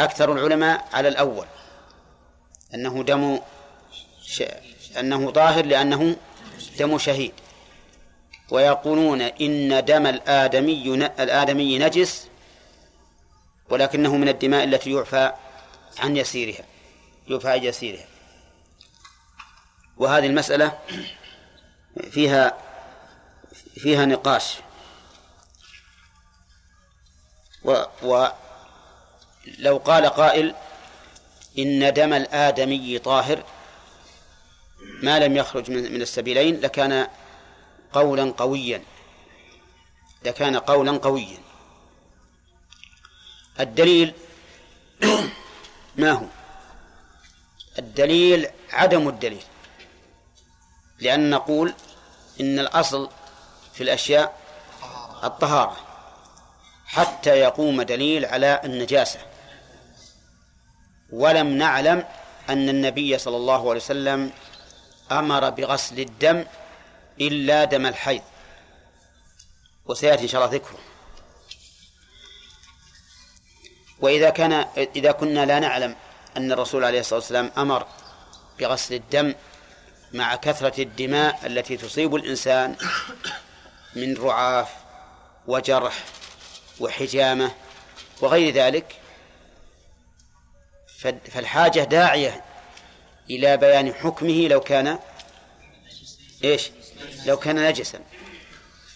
أكثر العلماء على الأول. أنه دم ش... أنه طاهر لأنه دم شهيد. ويقولون إن دم الآدمي الآدمي نجس ولكنه من الدماء التي يعفى عن يسيرها يعفى عن يسيرها. وهذه المسألة فيها فيها نقاش. و ولو قال قائل إن دم الآدمي طاهر ما لم يخرج من السبيلين لكان قولا قويا. لكان قولا قويا. الدليل ما هو؟ الدليل عدم الدليل. لأن نقول إن الأصل في الأشياء الطهارة حتى يقوم دليل على النجاسة. ولم نعلم أن النبي صلى الله عليه وسلم أمر بغسل الدم إلا دم الحيض. وسيأتي إن شاء الله ذكره. وإذا كان إذا كنا لا نعلم أن الرسول عليه الصلاة والسلام أمر بغسل الدم مع كثرة الدماء التي تصيب الإنسان من رعاف وجرح وحجامة وغير ذلك فالحاجة داعية إلى بيان حكمه لو كان إيش؟ لو كان نجسا.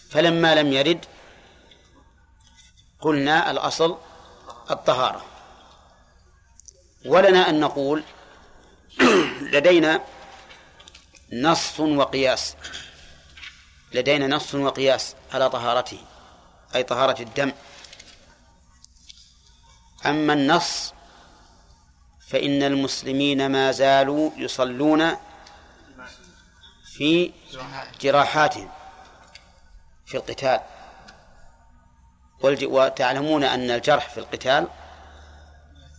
فلما لم يرد قلنا الأصل الطهارة. ولنا أن نقول لدينا نص وقياس لدينا نص وقياس على طهارته أي طهارة الدم. أما النص فإن المسلمين ما زالوا يصلون في جراحاتهم في القتال. وتعلمون أن الجرح في القتال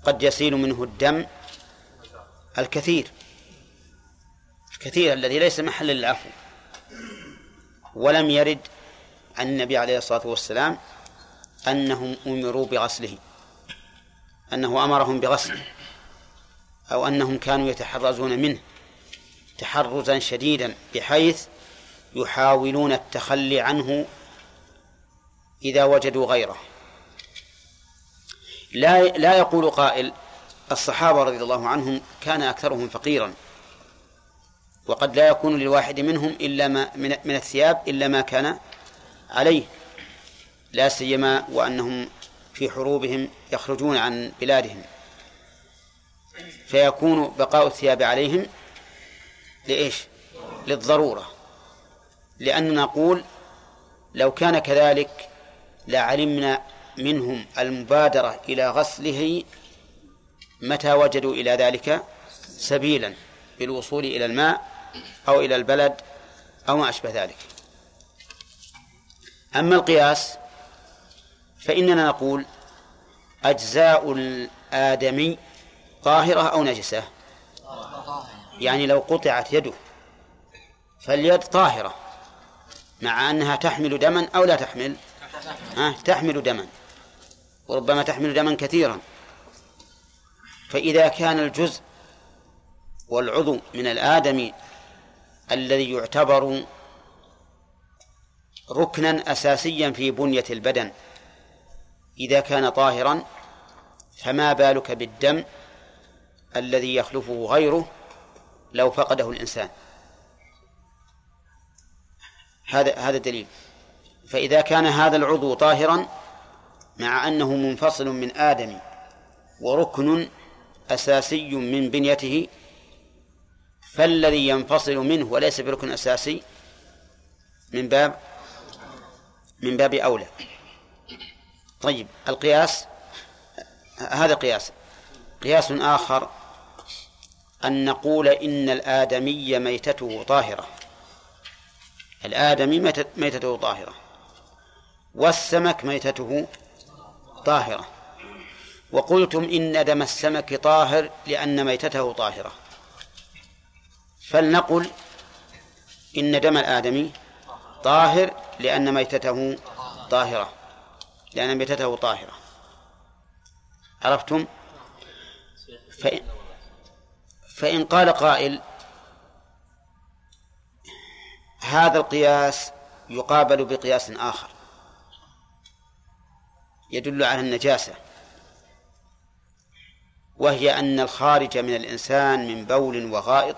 قد يسيل منه الدم الكثير الكثير الذي ليس محلا للعفو. ولم يرد عن النبي عليه الصلاة والسلام أنهم أمروا بغسله أنه أمرهم بغسله. أو أنهم كانوا يتحرزون منه تحرزا شديدا بحيث يحاولون التخلي عنه إذا وجدوا غيره. لا لا يقول قائل الصحابة رضي الله عنهم كان أكثرهم فقيرا وقد لا يكون للواحد منهم إلا ما من, من الثياب إلا ما كان عليه. لا سيما وأنهم في حروبهم يخرجون عن بلادهم. فيكون بقاء الثياب عليهم لإيش؟ للضرورة. لأننا نقول لو كان كذلك لعلمنا منهم المبادرة إلى غسله متى وجدوا إلى ذلك؟ سبيلا بالوصول إلى الماء أو إلى البلد أو ما أشبه ذلك. أما القياس فإننا نقول أجزاء الآدمي طاهرة أو نجسة؟ يعني لو قطعت يده فاليد طاهرة مع أنها تحمل دما أو لا تحمل؟ أه تحمل دما وربما تحمل دما كثيرا. فإذا كان الجزء والعضو من الآدم الذي يعتبر ركنا أساسيا في بنية البدن إذا كان طاهرا فما بالك بالدم الذي يخلفه غيره لو فقده الإنسان. هذا هذا دليل. فإذا كان هذا العضو طاهرا مع أنه منفصل من آدم وركن أساسي من بنيته فالذي ينفصل منه وليس بركن أساسي من باب من باب أولى. طيب القياس هذا قياس. قياس آخر أن نقول إن الآدمي ميتته طاهرة. الآدمي ميتته طاهرة. والسمك ميتته طاهرة. وقلتم إن دم السمك طاهر لأن ميتته طاهرة. فلنقل إن دم الآدمي طاهر لأن ميتته طاهرة. لأن ميتته طاهرة. عرفتم؟ فإن, فإن قال قائل هذا القياس يقابل بقياس آخر. يدل على النجاسة. وهي أن الخارج من الإنسان من بول وغائط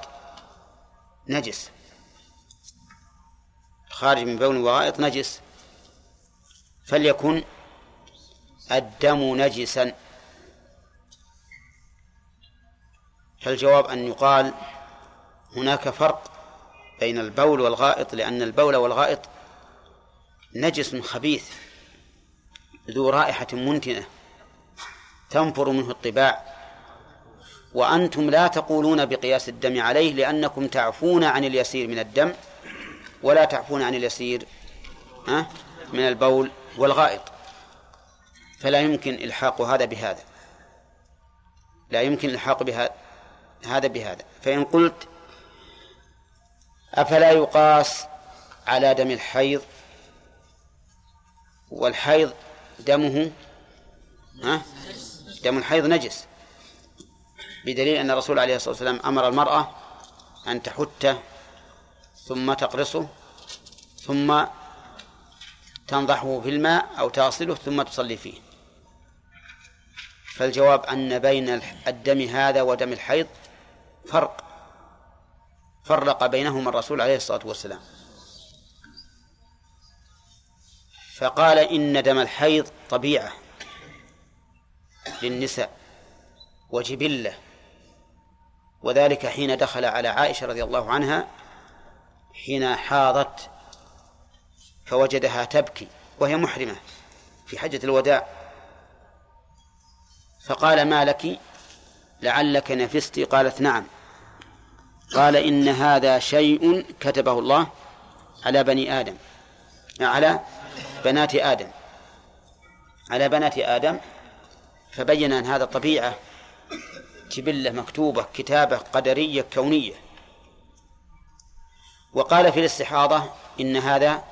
نجس. الخارج من بول وغائط نجس. فليكن الدم نجسا. فالجواب أن يقال هناك فرق بين البول والغائط لأن البول والغائط نجس خبيث ذو رائحة منتنة تنفر منه الطباع. وأنتم لا تقولون بقياس الدم عليه لأنكم تعفون عن اليسير من الدم ولا تعفون عن اليسير من البول والغائط. فلا يمكن إلحاق هذا بهذا. لا يمكن إلحاق بهذا هذا بهذا. فإن قلت أفلا يقاس على دم الحيض والحيض دمه ها؟ دم الحيض نجس بدليل أن الرسول عليه الصلاة والسلام أمر المرأة أن تحته ثم تقرصه ثم تنضحه في الماء أو تغسله ثم تصلي فيه. فالجواب أن بين الدم هذا ودم الحيض فرق. فرق بينهما الرسول عليه الصلاة والسلام. فقال إن دم الحيض طبيعة للنساء وجبلة. وذلك حين دخل على عائشة رضي الله عنها حين حاضت فوجدها تبكي وهي محرمة في حجة الوداع. فقال ما لك؟ لعلك نفست؟ قالت نعم. قال إن هذا شيء كتبه الله على بني آدم. على بنات آدم. على بنات آدم. فبين أن هذا طبيعة جبلة مكتوبة كتابة قدرية كونية. وقال في الاستحاضة إن هذا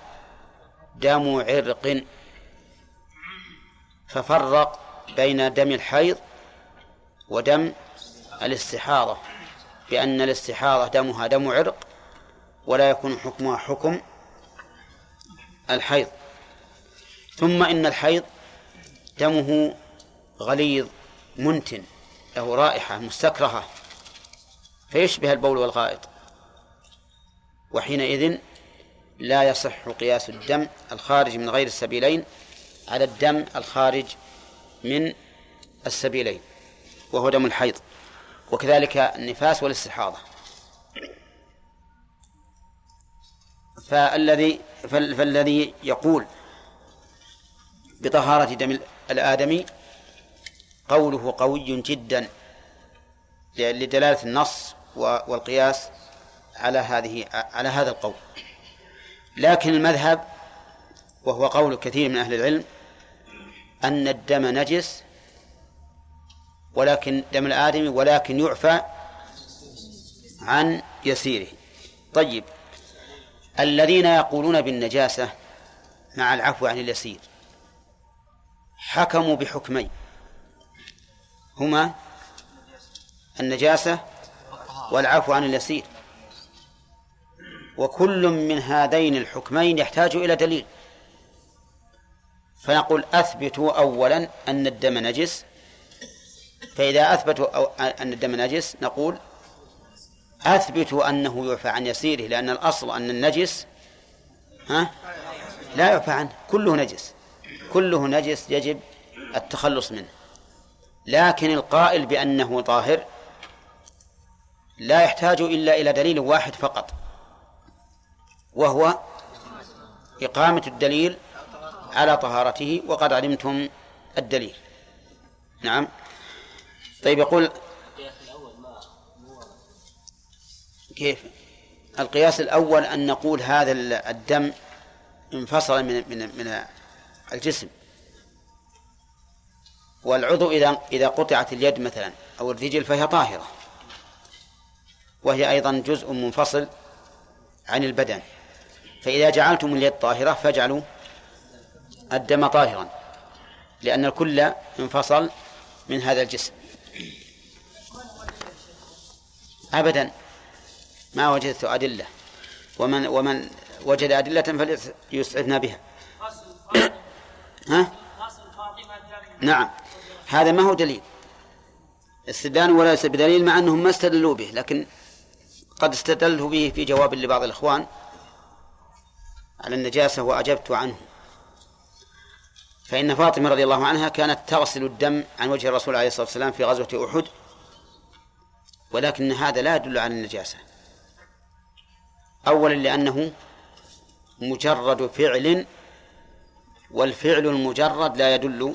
دم عرق. ففرق بين دم الحيض ودم الاستحاضة. بأن الاستحاضة دمها دم عرق ولا يكون حكمها حكم الحيض. ثم إن الحيض دمه غليظ منتن له رائحة مستكرهة فيشبه البول والغائط. وحينئذ لا يصح قياس الدم الخارج من غير السبيلين على الدم الخارج من السبيلين وهو دم الحيض. وكذلك النفاس والاستحاضة. فالذي فالذي يقول بطهارة دم الآدمي قوله قوي جدا لدلالة النص والقياس على هذه على هذا القول. لكن المذهب وهو قول كثير من أهل العلم أن الدم نجس ولكن دم الآدمي ولكن يعفى عن يسيره. طيب الذين يقولون بالنجاسة مع العفو عن اليسير حكموا بحكمين. هما النجاسة والعفو عن اليسير. وكل من هذين الحكمين يحتاج إلى دليل. فنقول أثبتوا أولا أن الدم نجس فإذا أثبتوا أن الدم نجس نقول أثبتوا أنه يعفى عن يسيره لأن الأصل أن النجس ها؟ لا يعفى عنه كله نجس. كله نجس يجب التخلص منه. لكن القائل بأنه طاهر لا يحتاج إلا إلى دليل واحد فقط وهو إقامة الدليل على طهارته وقد علمتم الدليل. نعم. طيب يقول كيف؟ القياس الأول أن نقول هذا الدم انفصل من من من الجسم. والعضو إذا إذا قطعت اليد مثلا أو الرجل فهي طاهرة. وهي أيضا جزء منفصل عن البدن. فإذا جعلتم اليد طاهرة فاجعلوا الدم طاهرا لأن الكل انفصل من هذا الجسم. أبدا. ما وجدت أدلة. ومن ومن وجد أدلة فليسعدنا بها. ها؟ نعم. هذا ما هو دليل. استدلال وليس بدليل مع أنهم ما استدلوا به لكن قد استدلت به في جواب لبعض الإخوان. على النجاسة وأجبت عنه. فإن فاطمة رضي الله عنها كانت تغسل الدم عن وجه الرسول عليه الصلاة والسلام في غزوة أحد. ولكن هذا لا يدل على النجاسة. أولا لأنه مجرد فعل والفعل المجرد لا يدل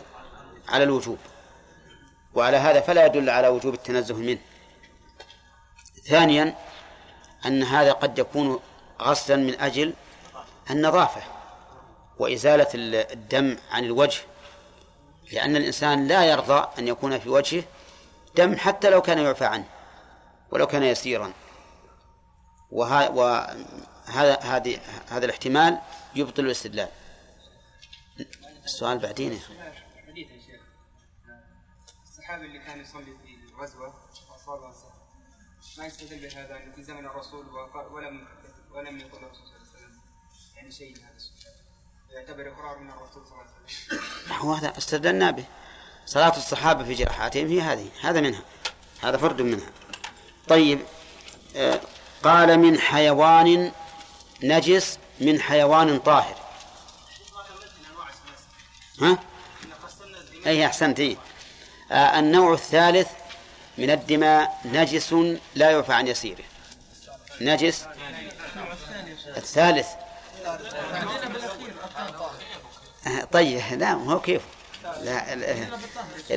على الوجوب. وعلى هذا فلا يدل على وجوب التنزه منه. ثانيا أن هذا قد يكون غسلا من أجل النظافة وإزالة الدم عن الوجه لأن الإنسان لا يرضى أن يكون في وجهه دم حتى لو كان يعفى عنه. ولو كان يسيرا. وهذا هذه هذا الاحتمال يبطل الاستدلال. السؤال بعدين يا حديث يا شيخ. الصحابي اللي كان يصلي في الغزوة واصابه ما يستدل بهذا انه في زمن الرسول ولم ولم يقل الرسول صلى الله عليه وسلم. يعني شيء من هذا السؤال. يعتبر إقرار من الرسول صلى الله عليه وسلم. هو هذا استدلنا به. صلاة الصحابة في جراحاتهم هي هذه. هذا منها. هذا فرد منها. طيب آه، قال من حيوان نجس من حيوان طاهر. ها؟ أي أحسنت إيه؟ آه النوع الثالث من الدماء نجس لا يعفى عن يسيره. نجس؟ الثالث. طيب لا هو كيف؟ لا